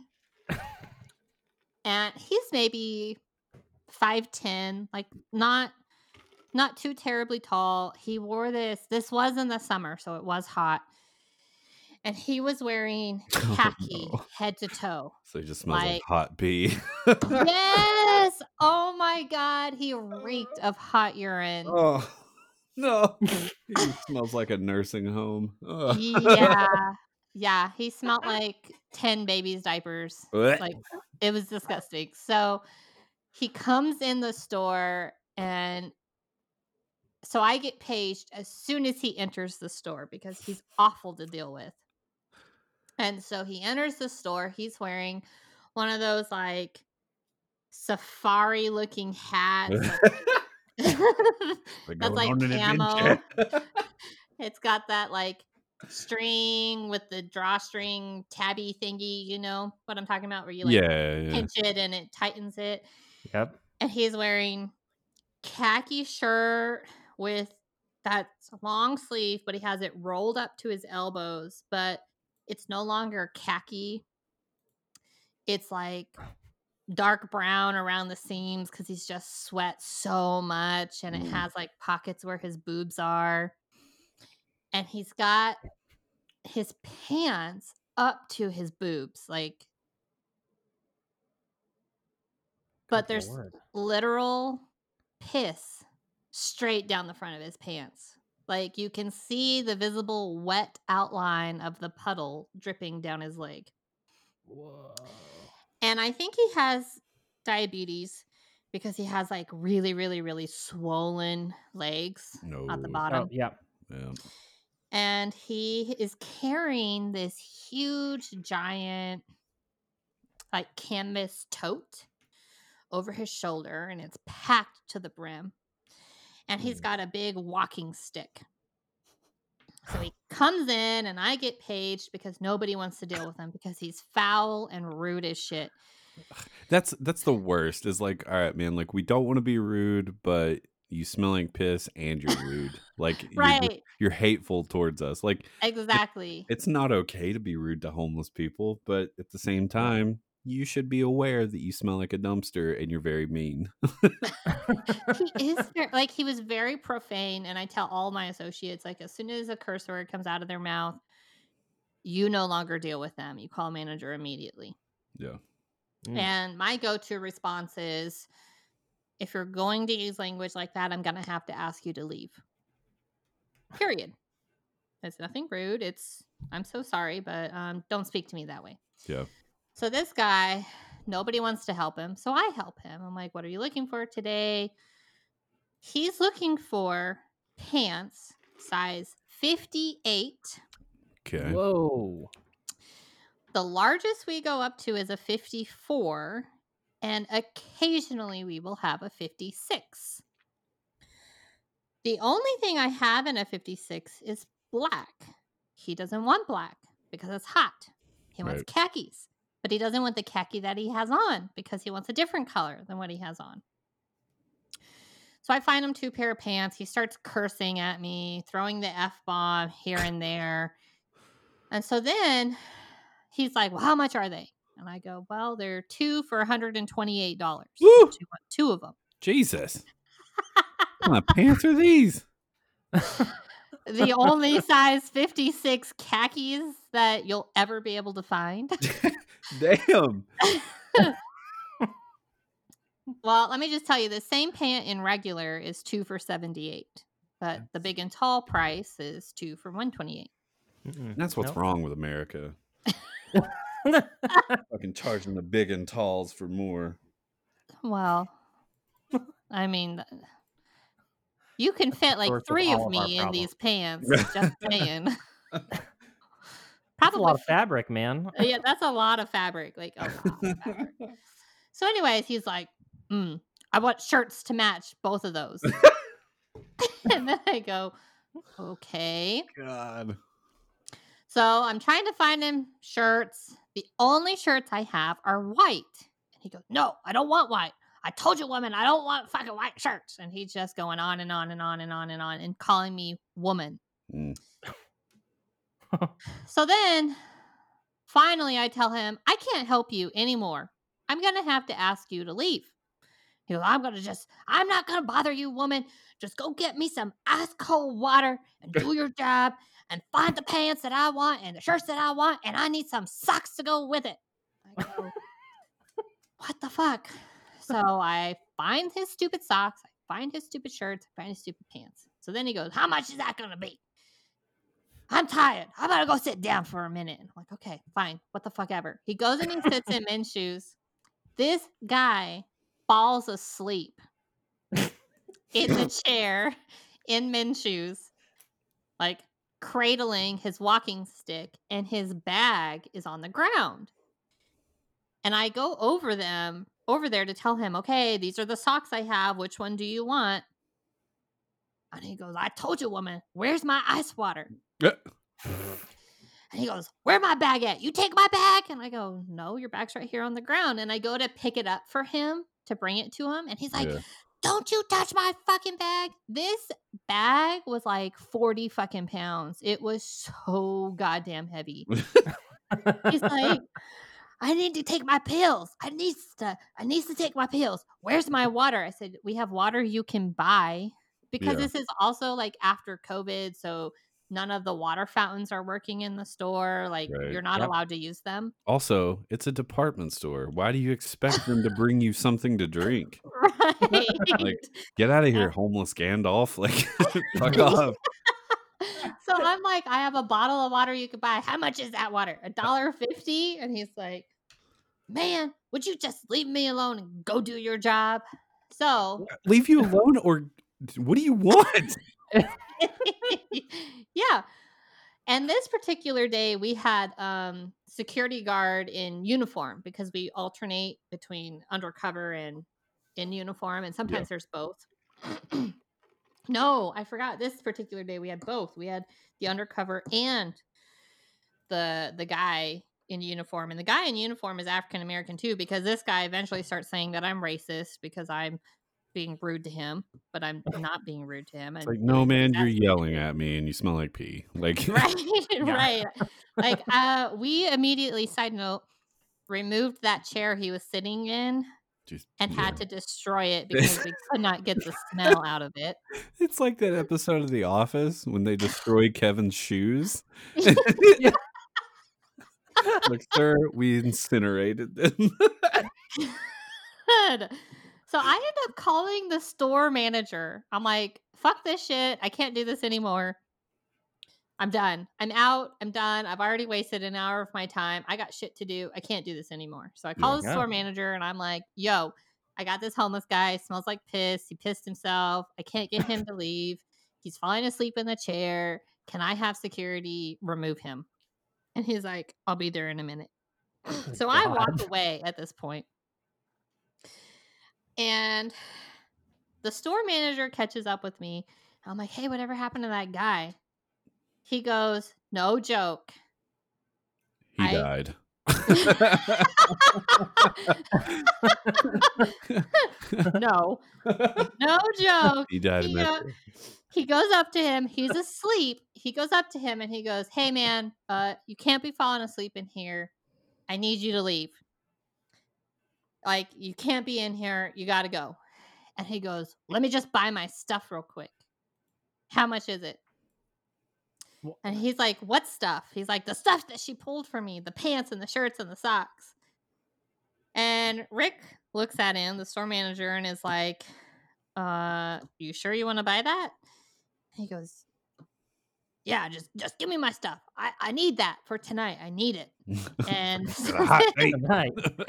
and he's maybe 5'10, like not not too terribly tall. He wore this. This was in the summer, so it was hot. And he was wearing Oh, khaki no. head to toe. So he just smells like, Like- hot pee. yes. Oh my god, he reeked of hot urine. oh no. he smells like a nursing home. Ugh. Yeah. Yeah, he smelled like 10 babies diapers. Like it was disgusting. So he comes in the store and so I get paged as soon as he enters the store because he's awful to deal with. And so he enters the store. He's wearing one of those like safari looking hats. That's like camo. it's got that like string with the drawstring tabby thingy, you know what I'm talking about, where you like yeah, yeah. pinch it and it tightens it. Yep. And he's wearing khaki shirt with that long sleeve, but he has it rolled up to his elbows, but it's no longer khaki. It's like dark brown around the seams because he's just sweat so much and it Mm. has like pockets where his boobs are. and he's got his pants up to his boobs, like. But there's literal piss straight down the front of his pants. Like you can see the visible wet outline of the puddle dripping down his leg. Whoa. And I think he has diabetes because he has like really, really, really swollen legs No. at the Oh, bottom. yeah. Yeah. And he is carrying this huge, giant, like canvas tote over his shoulder, and it's packed to the brim. And he's Mm. got a big walking stick. So he comes in, and I get paged because nobody wants to deal with him because he's foul and rude as shit. That's that's the worst. Is like, all right, man. Like, we don't want to be rude, but you smell like piss and you're rude. Like, you're, Right. you're hateful towards us. Like, Exactly. it's not okay to be rude to homeless people, but at the same time, you should be aware that you smell like a dumpster and you're very mean. he is very, like he was very profane and i tell all my associates like as soon as a curse word comes out of their mouth you no longer deal with them you call manager immediately yeah. Mm. and my go-to response is if you're going to use language like that i'm gonna have to ask you to leave period it's nothing rude it's i'm so sorry but um, don't speak to me that way Yeah. So this guy, nobody wants to help him. So I help him. I'm like, what are you looking for today? He's looking for pants size 58. Okay. Whoa. The largest we go up to is a 54. And occasionally we will have a 56. The only thing I have in a 56 is black. He doesn't want black because it's hot. He wants Right. khakis, but he doesn't want the khaki that he has on because he wants a different color than what he has on. So I find him two pair of pants. He starts cursing at me, throwing the F bomb here and there. And so then he's like, Well, how much are they? And I go, Well, they're two for $128. Woo! Two, two of them. Jesus. what kind of pants are these? The only size 56 khakis that you'll ever be able to find. Damn. Well, let me just tell you the same pant in regular is two for 78, but the big and tall price is two for 128. Mm-mm. That's what's Nope. wrong with America. Fucking charging the big and talls for more. Well, I mean, you can fit like three of of me in these pants. Just saying. That's a lot of fabric, man. yeah, that's a lot of fabric. Like a lot of fabric. So, anyways, he's like, mm, I want shirts to match both of those. and then I go, okay. God. So I'm trying to find him shirts. The only shirts I have are white. And he goes, No, I don't want white. I told you, woman, I don't want fucking white shirts. And he's just going on and on and on and on and on and calling me woman. Mm. So then finally I tell him, I can't help you anymore. I'm going to have to ask you to leave. He goes, I'm going to just, I'm not going to bother you, woman. Just go get me some ice cold water and do your job and find the pants that I want and the shirts that I want. And I need some socks to go with it. I go, what the fuck? So I find his stupid socks. I find his stupid shirts. I find his stupid pants. So then he goes, How much is that going to be? I'm tired. I'm gonna go sit down for a minute. I'm like, okay, fine. What the fuck ever. He goes and he sits in men's shoes. This guy falls asleep in the chair in men's shoes, like cradling his walking stick, and his bag is on the ground. And I go over them over there to tell him, okay, these are the socks I have. Which one do you want? And he goes, I told you, woman, where's my ice water? Yeah. And he goes, Where my bag at? You take my bag. And I go, No, your bag's right here on the ground. And I go to pick it up for him to bring it to him. And he's like, Yeah. Don't you touch my fucking bag. This bag was like 40 fucking pounds. It was so goddamn heavy. He's like, I need to take my pills. I need to I need to take my pills. Where's my water? I said, We have water you can buy. Because Yeah. this is also like after COVID. So none of the water fountains are working in the store. Like Right. you're not Yep. allowed to use them. Also, it's a department store. Why do you expect them to bring you something to drink? Right. like Get out of here, uh homeless Gandalf. Like, fuck off. so I'm like, I have a bottle of water you could buy. How much is that water? A dollar fifty? And he's like, Man, would you just leave me alone and go do your job? So Leave you alone, or what do you want? yeah. And this particular day we had um security guard in uniform because we alternate between undercover and in uniform and sometimes there's both. no, I forgot this particular day we had both. We had the undercover and the the guy in uniform and the guy in uniform is African American too because this guy eventually starts saying that I'm racist because I'm being rude to him, but I'm not being rude to him. It's like, no, man, you're yelling at me and you smell like pee. Like, right right like uh we immediately side note removed that chair he was sitting in just- and yeah. had to destroy it because we could not get the smell out of it It's like that episode of The Office when they destroy Kevin's shoes. like, sir, we incinerated them. Good. So i end up calling the store manager. I'm like fuck this shit. I can't do this anymore. I'm done. I'm out. I'm done. I've already wasted an hour of my time. I got shit to do. I can't do this anymore. So i call Yeah. the Yeah. store manager and i'm like yo i got this homeless guy. Smells like piss. He pissed himself. I can't get him to leave. He's falling asleep in the chair. Can i have security? Remove him. And he's like i'll be there in a minute. Oh so i walk away at this point and the store manager catches up with me. I'm like, hey, whatever happened to that guy? He goes, no joke. he I- died. No, no joke. he died He, uh, he goes up to him. He's asleep. He goes up to him and he goes, hey, man, uh, you can't be falling asleep in here. I need you to leave. Like, you can't be in here. You got to go. And he goes, let me just buy my stuff real quick. How much is it? Wh- And he's like, what stuff? He's like, the stuff that she pulled for me the pants and the shirts and the socks. And Rick looks at him, the store manager, and is like, uh, you sure you want to buy that? And he goes, yeah, just just give me my stuff. I, I need that for tonight. I need it. And It's a hot night.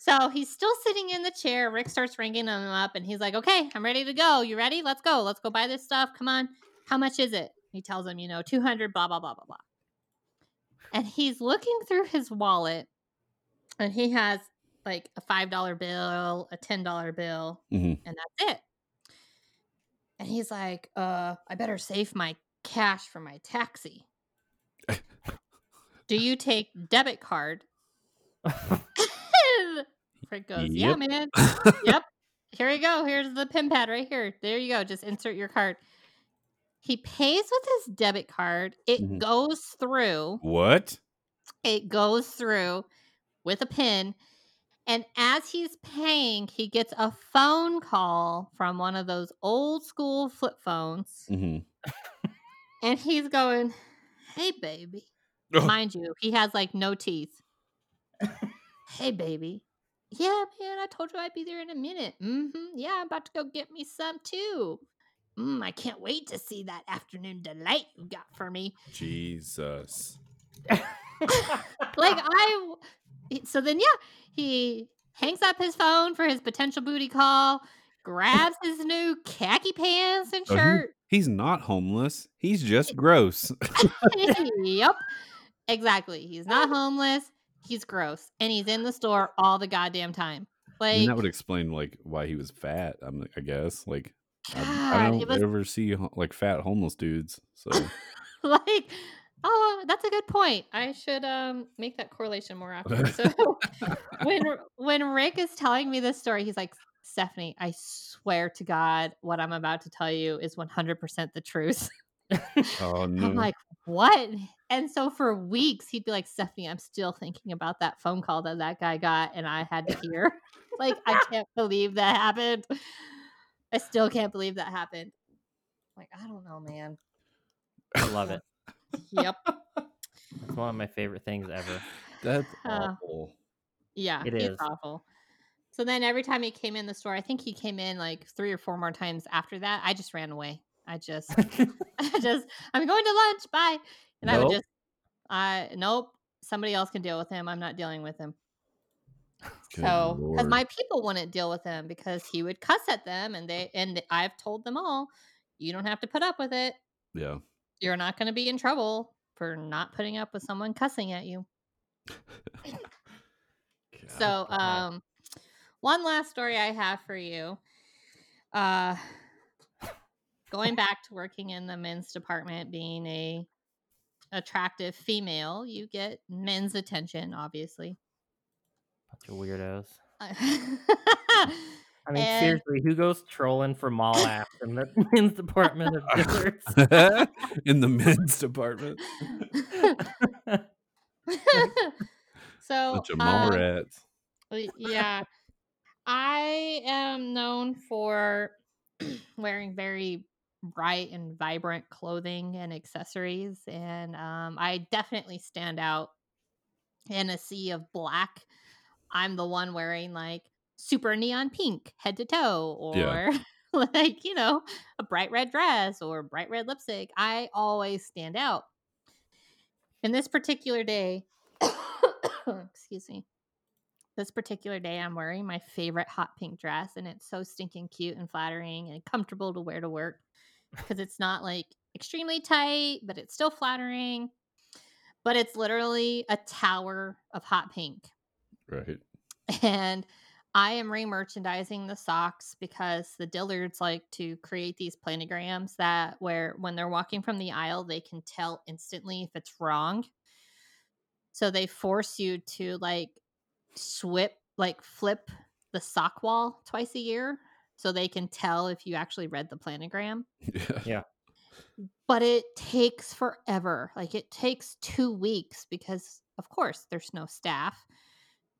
So he's still sitting in the chair. Rick starts ringing him up and he's like, okay, I'm ready to go. You ready? Let's go. Let's go buy this stuff. Come on. How much is it? He tells him, you know, 200, blah, blah, blah, blah, blah. And he's looking through his wallet and he has like a $5 bill, a $10 bill, Mhm. and that's it. And he's like, uh, I better save my cash for my taxi. Do you take debit card? Frank goes, Yeah, man. yep. Here you go. Here's the pin pad right here. There you go. Just insert your card. He pays with his debit card. It Mhm. goes through. what? It goes through with a pin. And as he's paying, he gets a phone call from one of those old school flip phones. hmm And he's going, Hey, baby. Mind you, he has like no teeth. hey, baby. Yeah, man, I told you I'd be there in a minute. Mm-hmm. Yeah, I'm about to go get me some too. Mm, I can't wait to see that afternoon delight you got for me. Jesus. like I so then yeah, he hangs up his phone for his potential booty call, grabs his new khaki pants and shirt. He's not homeless. He's just gross. yep. Exactly. He's not homeless. He's gross. And he's in the store all the goddamn time. I Like mean, that would explain like why he was fat. I'm, I guess like I, I don't was ever see like fat homeless dudes. So like oh that's a good point i should um make that correlation more often so when when rick is telling me this story he's like stephanie i swear to god what i'm about to tell you is 100% the truth oh no. i'm like what and so for weeks he'd be like stephanie i'm still thinking about that phone call that that guy got and i had to hear like i can't believe that happened i still can't believe that happened like i don't know man I love it. Yep. It's one of my favorite things ever. That's Uh, awful. Yeah, it is awful. So then every time he came in the store, I think he came in like three or four more times after that. I just ran away. I just, I just, I'm going to lunch. Bye. And I would just, I nope. Somebody else can deal with him. I'm not dealing with him. Good so because my people wouldn't deal with him because he would cuss at them, and they and I've told them all, you don't have to put up with it. yeah. You're not going to be in trouble for not putting up with someone cussing at you. So, um, one last story I have for you. Uh, going back to working in the men's department, being a attractive female, you get men's attention, obviously. Bunch of weirdos. I I mean, And- seriously, who goes trolling for mall apps in the men's department of Dillard's? in the men's department. so, Bunch of mall um, rats. Yeah i am known for wearing very bright and vibrant clothing and accessories and um, i definitely stand out in a sea of black. I'm the one wearing like super neon pink head to toe or Yeah. like you know a bright red dress or bright red lipstick. I always stand out. In this particular day excuse me this particular day I'm wearing my favorite hot pink dress and it's so stinking cute and flattering and comfortable to wear to work because it's not like extremely tight, but it's still flattering. But it's literally a tower of hot pink. Right. And I am re-merchandising the socks because the Dillards like to create these planograms that where when they're walking from the aisle, they can tell instantly if it's wrong. So they force you to like swip like flip the sock wall twice a year so they can tell if you actually read the planogram. Yeah. but it takes forever like it takes two weeks because of course there's no staff.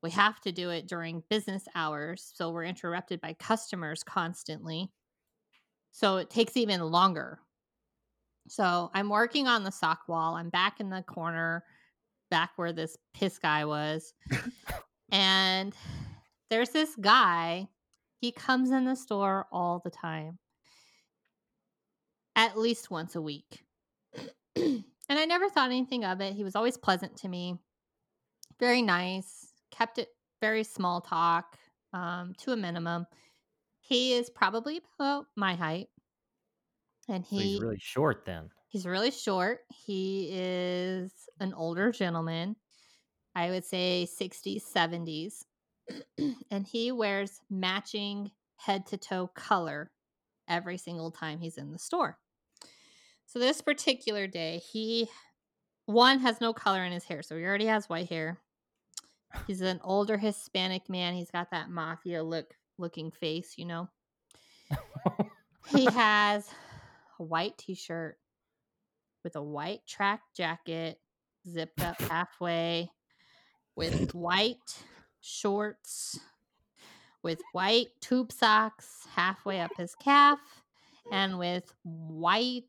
We have to do it during business hours so we're interrupted by customers constantly. So it takes even longer. So i'm working on the sock wall i'm back in the corner back where this piss guy was. And there's this guy he comes in the store all the time at least once a week and i never thought anything of it he was always pleasant to me very nice kept it very small talk um, to a minimum he is probably about my height and So he's really short then. He's really short. He is an older gentleman. I would say 60s, 70s. and he wears matching head to toe color every single time he's in the store. So this particular day, he one has no color in his hair, so he already has white hair. He's an older Hispanic man. He's got that mafia look looking face, you know. he has a white t-shirt with a white track jacket zipped up halfway with white shorts with white tube socks halfway up his calf and with white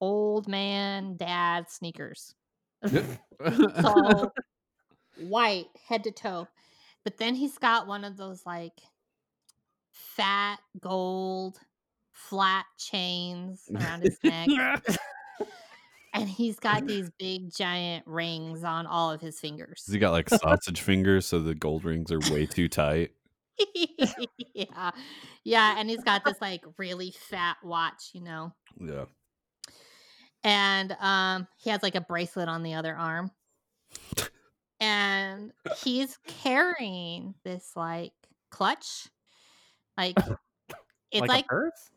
old man dad sneakers. So white head to toe. But then he's got one of those like fat gold flat chains around his neck and he's got these big giant rings on all of his fingers he got like sausage fingers, so the gold rings are way too tight? yeah yeah and he's got this like really fat watch you know Yeah. and um he has like a bracelet on the other arm and he's carrying this like clutch like it's like, like, a purse?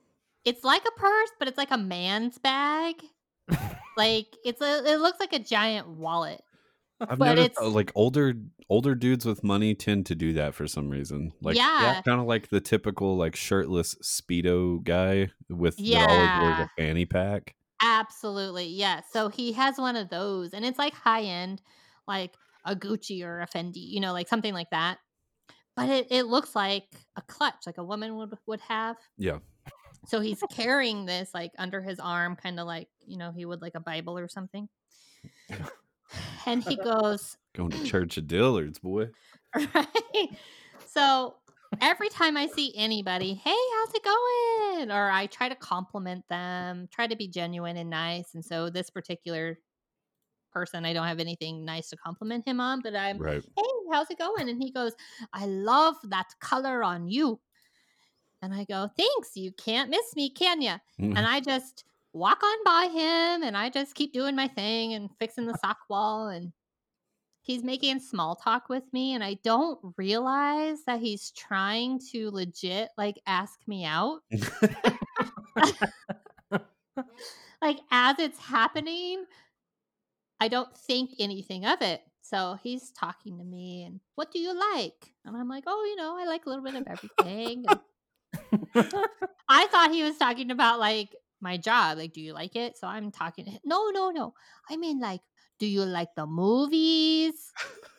it's like a purse but it's like a man's bag like it's a it looks like a giant wallet I've But noticed it's- like older older dudes with money tend to do that for some reason. Like Yeah. kind of like the typical like shirtless speedo guy with that always wears Yeah. a fanny pack. Absolutely. Yeah. So he has one of those and it's like high end, like a Gucci or a Fendi, you know, like something like that. But it, it looks like a clutch, like a woman would would have. Yeah. So he's carrying this like under his arm, kind of like, you know, he would like a Bible or something. And he goes, Going to church at Dillard's, boy. right? So every time I see anybody, hey, how's it going? Or I try to compliment them, try to be genuine and nice. And so this particular person, I don't have anything nice to compliment him on, but I'm, Right. hey, how's it going? And he goes, I love that color on you. And I go, thanks. You can't miss me, can ya? And I just walk on by him and I just keep doing my thing and fixing the sock wall. And he's making small talk with me. And I don't realize that he's trying to legit like ask me out. like as it's happening, I don't think anything of it. So he's talking to me and what do you like? And I'm like, oh, you know, I like a little bit of everything. I thought he was talking about like my job. Like, do you like it? So I'm talking. No, no, no. I mean, like, do you like the movies?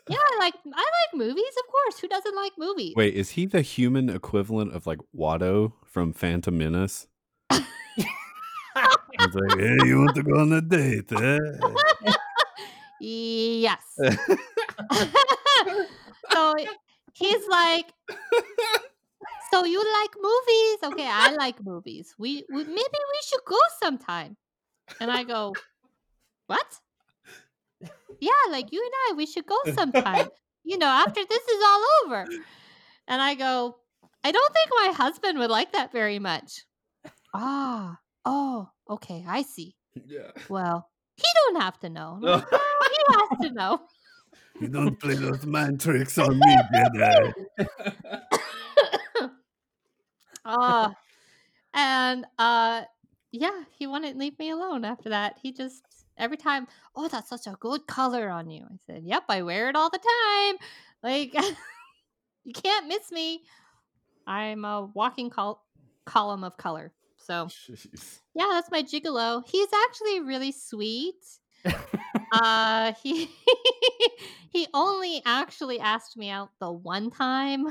yeah, I like I like movies, of course. Who doesn't like movies? Wait, is he the human equivalent of like Watto from Phantom Menace? He's like, hey, you want to go on a date? Eh? Yes. so he's like, so you like movies? Okay, I like movies. We, we maybe we should go sometime. And I go, what? Yeah, like you and I, we should go sometime. You know, after this is all over. And I go, I don't think my husband would like that very much. Ah, oh, okay, I see. yeah. Well, he don't have to know. "No, he has to know. You don't play those mind tricks on me, Jedi. uh, and uh, yeah, he wouldn't leave me alone after that. He just every time, oh, that's such a good color on you. I said, yep, I wear it all the time. Like you can't miss me. I'm a walking col- column of color. So Jeez. yeah, that's my gigolo. He's actually really sweet. uh he he only actually asked me out the one time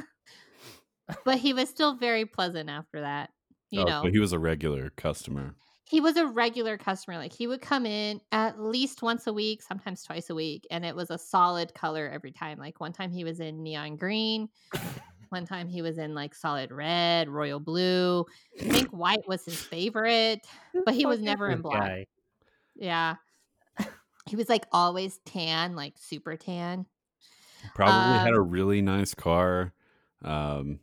but he was still very pleasant after that you Oh, know so he was a regular customer. he was a regular customer like he would come in at least once a week sometimes twice a week and it was a solid color every time like one time he was in neon green one time he was in like solid red royal blue i think white was his favorite but he was never in black guy? yeah. He was like always tan, like super tan. Probably had Um, a really nice car. Um,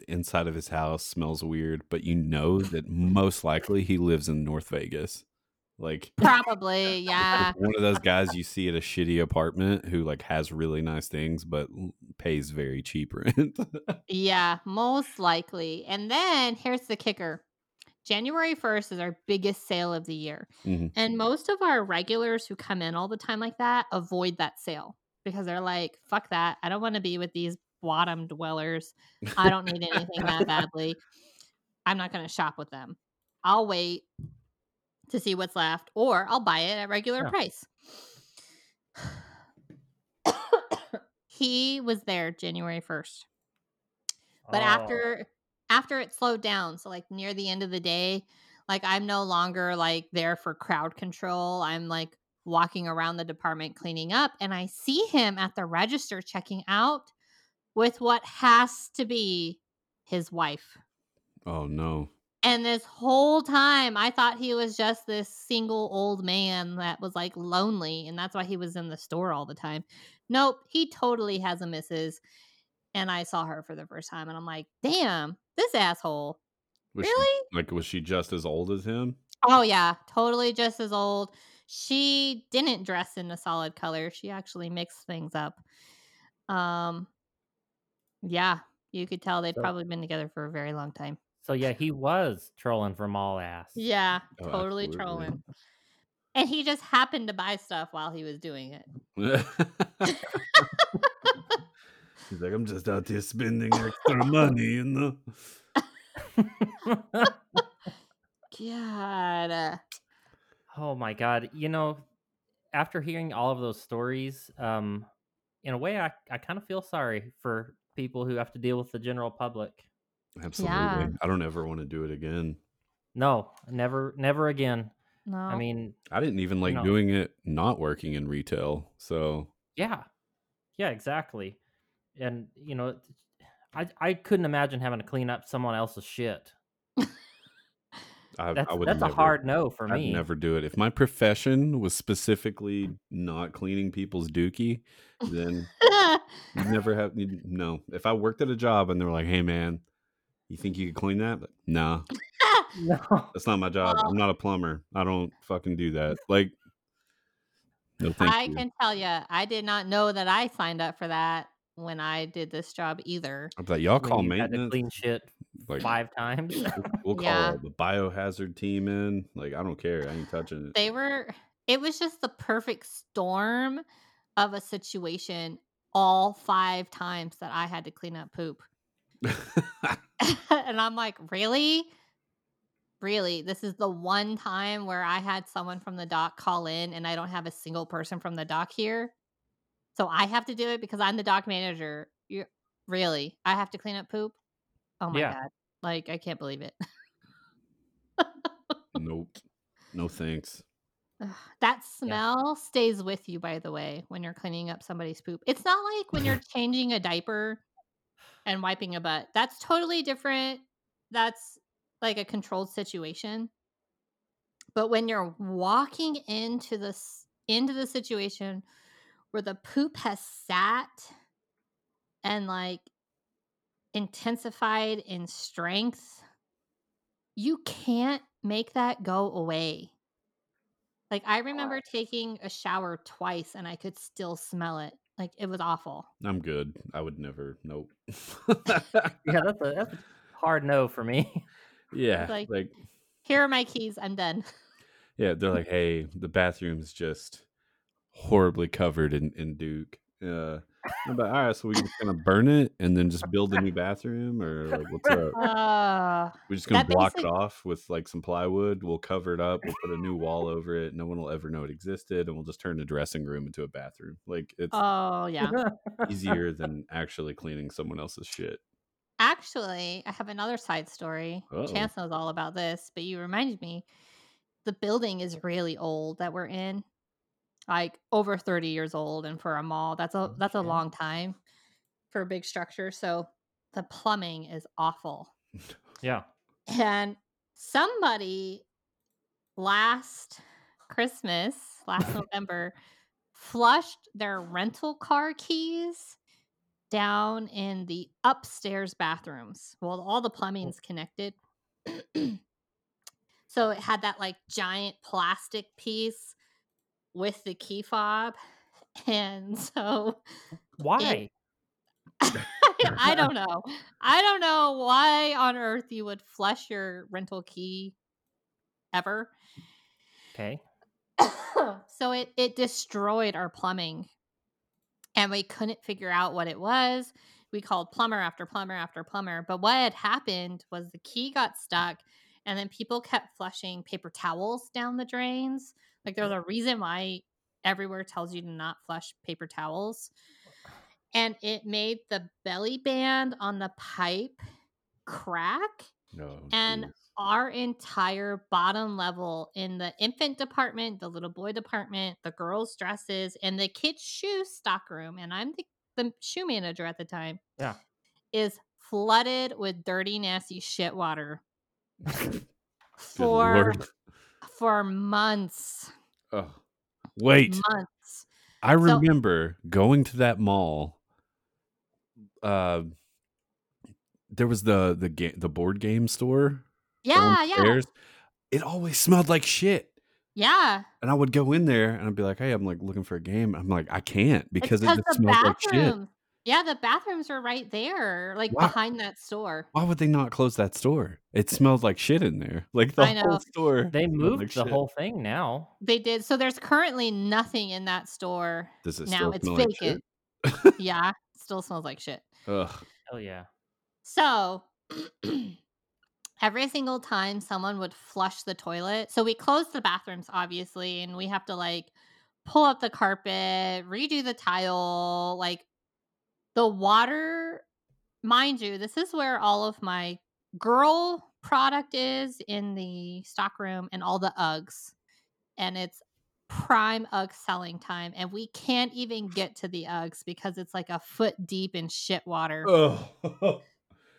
the inside of his house smells weird, but you know that most likely he lives in North Vegas. Like Probably, yeah. one of those guys you see at a shitty apartment who like has really nice things but pays very cheap rent. Yeah, most likely. And then here's the kicker. January 1st is our biggest sale of the year. Mhm. And most of our regulars who come in all the time like that avoid that sale because they're like, fuck that. I don't want to be with these bottom dwellers. I don't need anything that badly. I'm not going to shop with them. I'll wait to see what's left or I'll buy it at regular Yeah. price. he was there January 1st. But Oh, after after it slowed down, so like near the end of the day, like I'm no longer like there for crowd control. I'm like walking around the department cleaning up and I see him at the register checking out with what has to be his wife. oh no. And this whole time, I thought he was just this single old man that was like lonely, and that's why he was in the store all the time. Nope, he totally has a missus. And I saw her for the first time, and I'm like, damn, this asshole. Was she- Really? like was she just as old as him? Oh, yeah, totally just as old. She didn't dress in a solid color. She actually mixed things up. Um, yeah, you could tell they'd So- probably been together for a very long time. So yeah, he was trolling from all ass. Yeah, Oh, totally absolutely. trolling. And he just happened to buy stuff while he was doing it. He's like, I'm just out here spending extra money, you know. God. oh my god. You know, after hearing all of those stories, um, in a way I, I kind of feel sorry for people who have to deal with the general public. Absolutely. Yeah. I don't ever want to do it again. No, never, never again. No. I mean, I didn't even like No. doing it not working in retail. So yeah, yeah, exactly. And you know, I I couldn't imagine having to clean up someone else's shit. I, That's I would that's never, a hard no for I'd me. never do it. If my profession was specifically not cleaning people's dookie, then you'd never have. No, if I worked at a job and they were like, "Hey, man, you think you could clean that?" But, nah, No. that's not my job. Well- I'm not a plumber. I don't fucking do that. Like, no, I you. can tell you, I did not know that I signed up for that when I did this job either. I'm like, y'all When call you had to maintenance. clean shit Like, five times. we'll call Yeah. the biohazard team in. Like, I don't care. I ain't touching it. They were, it was just the perfect storm of a situation all five times that I had to clean up poop. and I'm like, really? Really? This is the one time where I had someone from the dock call in and I don't have a single person from the dock here. So I have to do it because I'm the dock manager. you really? I have to clean up poop? Oh my Yeah. god. Like I can't believe it. nope. No thanks. That Yeah. smell stays with you, by the way, when you're cleaning up somebody's poop. It's not like when you're changing a diaper and wiping a butt. That's totally different. That's like a controlled situation. But when you're walking into this into the situation where the poop has sat and like intensified in strength, you can't make that go away. Like I remember taking a shower twice and I could still smell it. Like it was awful. I'm good. I would never. Nope. yeah, that's a that's a hard no for me. yeah. Like- like Here are my keys. I'm done. Yeah, they're like, hey, the bathroom's just horribly covered in, in Duke. Uh, I'm like, all right, so we just gonna burn it and then just build a new bathroom, or like, what's up? Uh, We're just gonna block it off with like some plywood. We'll cover it up. We'll put a new wall over it. No one will ever know it existed, and we'll just turn the dressing room into a bathroom. Like it's oh yeah. easier than actually cleaning someone else's shit. Actually, I have another side story. Uh-oh. Chance knows all about this, but you reminded me. The building is really old that we're in, like over thirty years old, and for a mall, that's a that's a long time for a big structure. So the plumbing is awful. yeah. And somebody last Christmas, last November, flushed their rental car keys down in the upstairs bathrooms. Well, all the plumbing's oh. connected. so it had that like giant plastic piece with the key fob. And so Why? I don't know. I don't know why on earth you would flush your rental key ever. Okay. so it it destroyed our plumbing. And we couldn't figure out what it was. We called plumber after plumber after plumber, but what had happened was the key got stuck and then people kept flushing paper towels down the drains. Like there's a reason why everywhere tells you to not flush paper towels. And it made the belly band on the pipe crack No. And geez. our entire bottom level in the infant department, the little boy department, the girls' dresses, and the kids' shoe stock room, and I'm the, the shoe manager at the time. Yeah. Is flooded with dirty, nasty shit water for. For months. Oh. Wait. Months. I So- remember going to that mall. Uh, there was the the game the board game store. Yeah, yeah. It always smelled like shit, Yeah. and I would go in there and I'd be like, "Hey, I'm like looking for a game." I'm like, I can't because it just smells like shit. Bathrooms. Yeah, the bathrooms are right there, like Why- behind that store. Why would they not close that store? It smelled like shit in there. Like the I whole store. They moved like the shit. whole thing now. They did. So there's currently nothing in that store Does it now. still It's smell like vacant. yeah, still smells like shit. Ugh. Oh yeah. So every single time someone would flush the toilet, so we close the bathrooms obviously, and we have to like pull up the carpet, redo the tile, like the water. Mind you, this is where all of my girl product is in the stock room and all the Uggs. And it's prime Ugg selling time. And we can't even get to the Uggs because it's like a foot deep in shit water. Oh.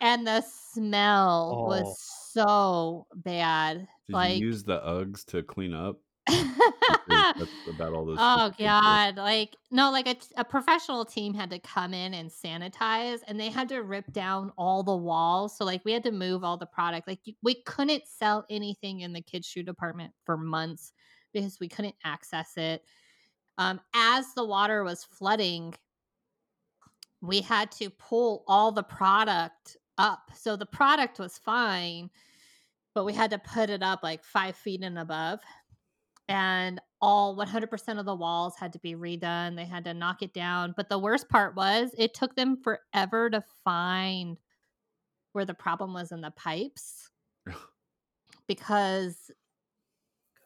And the smell Oh. was so bad. Did like you use the Uggs to clean up? That's about all those. Oh god! Like no, like a, a professional team had to come in and sanitize, and they had to rip down all the walls. So like we had to move all the product. Like we couldn't sell anything in the kids shoe department for months because we couldn't access it. Um, as the water was flooding, we had to pull all the product up. So the product was fine, but we had to put it up like five feet and above and all 100% of the walls had to be redone. They had to knock it down. But the worst part was it took them forever to find where the problem was in the pipes because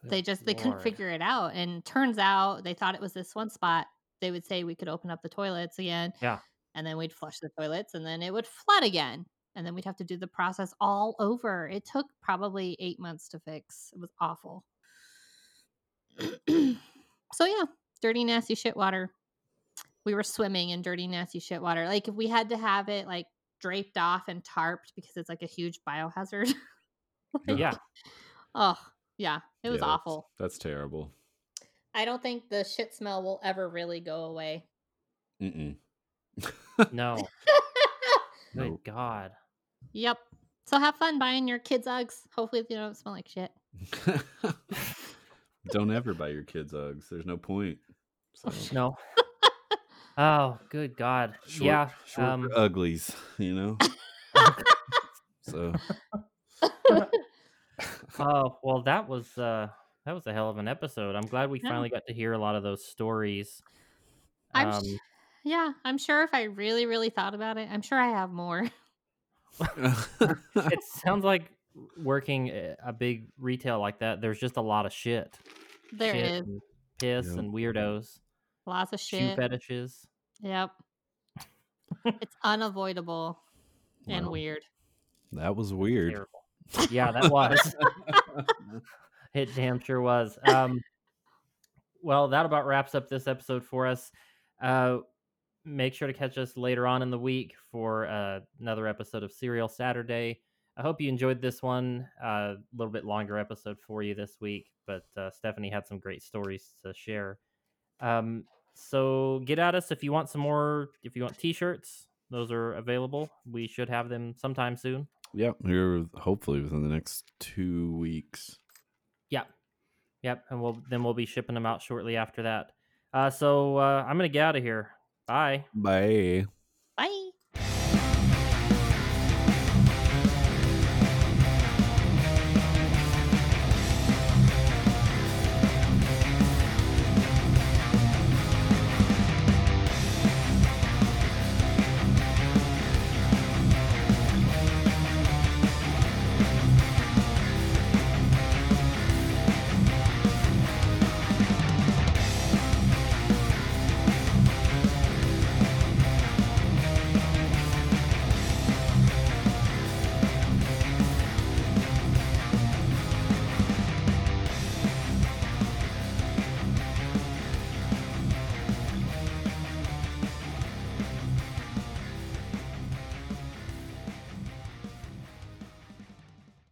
they Good just they couldn't figure it out. And turns out they thought it was this one spot. They would say we could open up the toilets again. Yeah. And then we'd flush the toilets and then it would flood again. And then we'd have to do the process all over. It took probably eight months to fix. It was awful. so yeah, dirty nasty shit water. We were swimming in dirty nasty shit water. Like if we had to have it like draped off and tarped because it's like a huge biohazard. Like, Yeah. Oh, yeah. It was Yeah, awful. That's terrible. I don't think the shit smell will ever really go away. Mm-mm. No. Good Nope. God. yep. So have fun buying your kids' Uggs. Hopefully they don't smell like shit. Don't ever buy your kids Uggs. There's no point. So, No. oh, good God. short, yeah. short um, uglies, you know. so oh well, that was uh, that was a hell of an episode. I'm glad we Yeah. finally got to hear a lot of those stories. I'm Um, sh- yeah, I'm sure if I really, really thought about it, I'm sure I have more. it sounds like working a a big retail like that. There's just a lot of shit. There shit is and piss Yep. and weirdos, lots of shit. shoe fetishes. Yep. it's unavoidable and weird. that was weird. Terrible. Yeah, that was. It damn sure was. Um, well, that about wraps up this episode for us. Uh, make sure to catch us later on in the week for uh, another episode of Serial Saturday. I hope you enjoyed this one. A little bit longer episode for you this week, but uh, Stephanie had some great stories to share. Um, so get at us if you want some more. If you want T-shirts, those are available. We should have them sometime soon. Yep, here hopefully within the next two weeks. Yep. Yep. And we'll then we'll be shipping them out shortly after that. Uh, so uh, I'm gonna get out of here. Bye. Bye.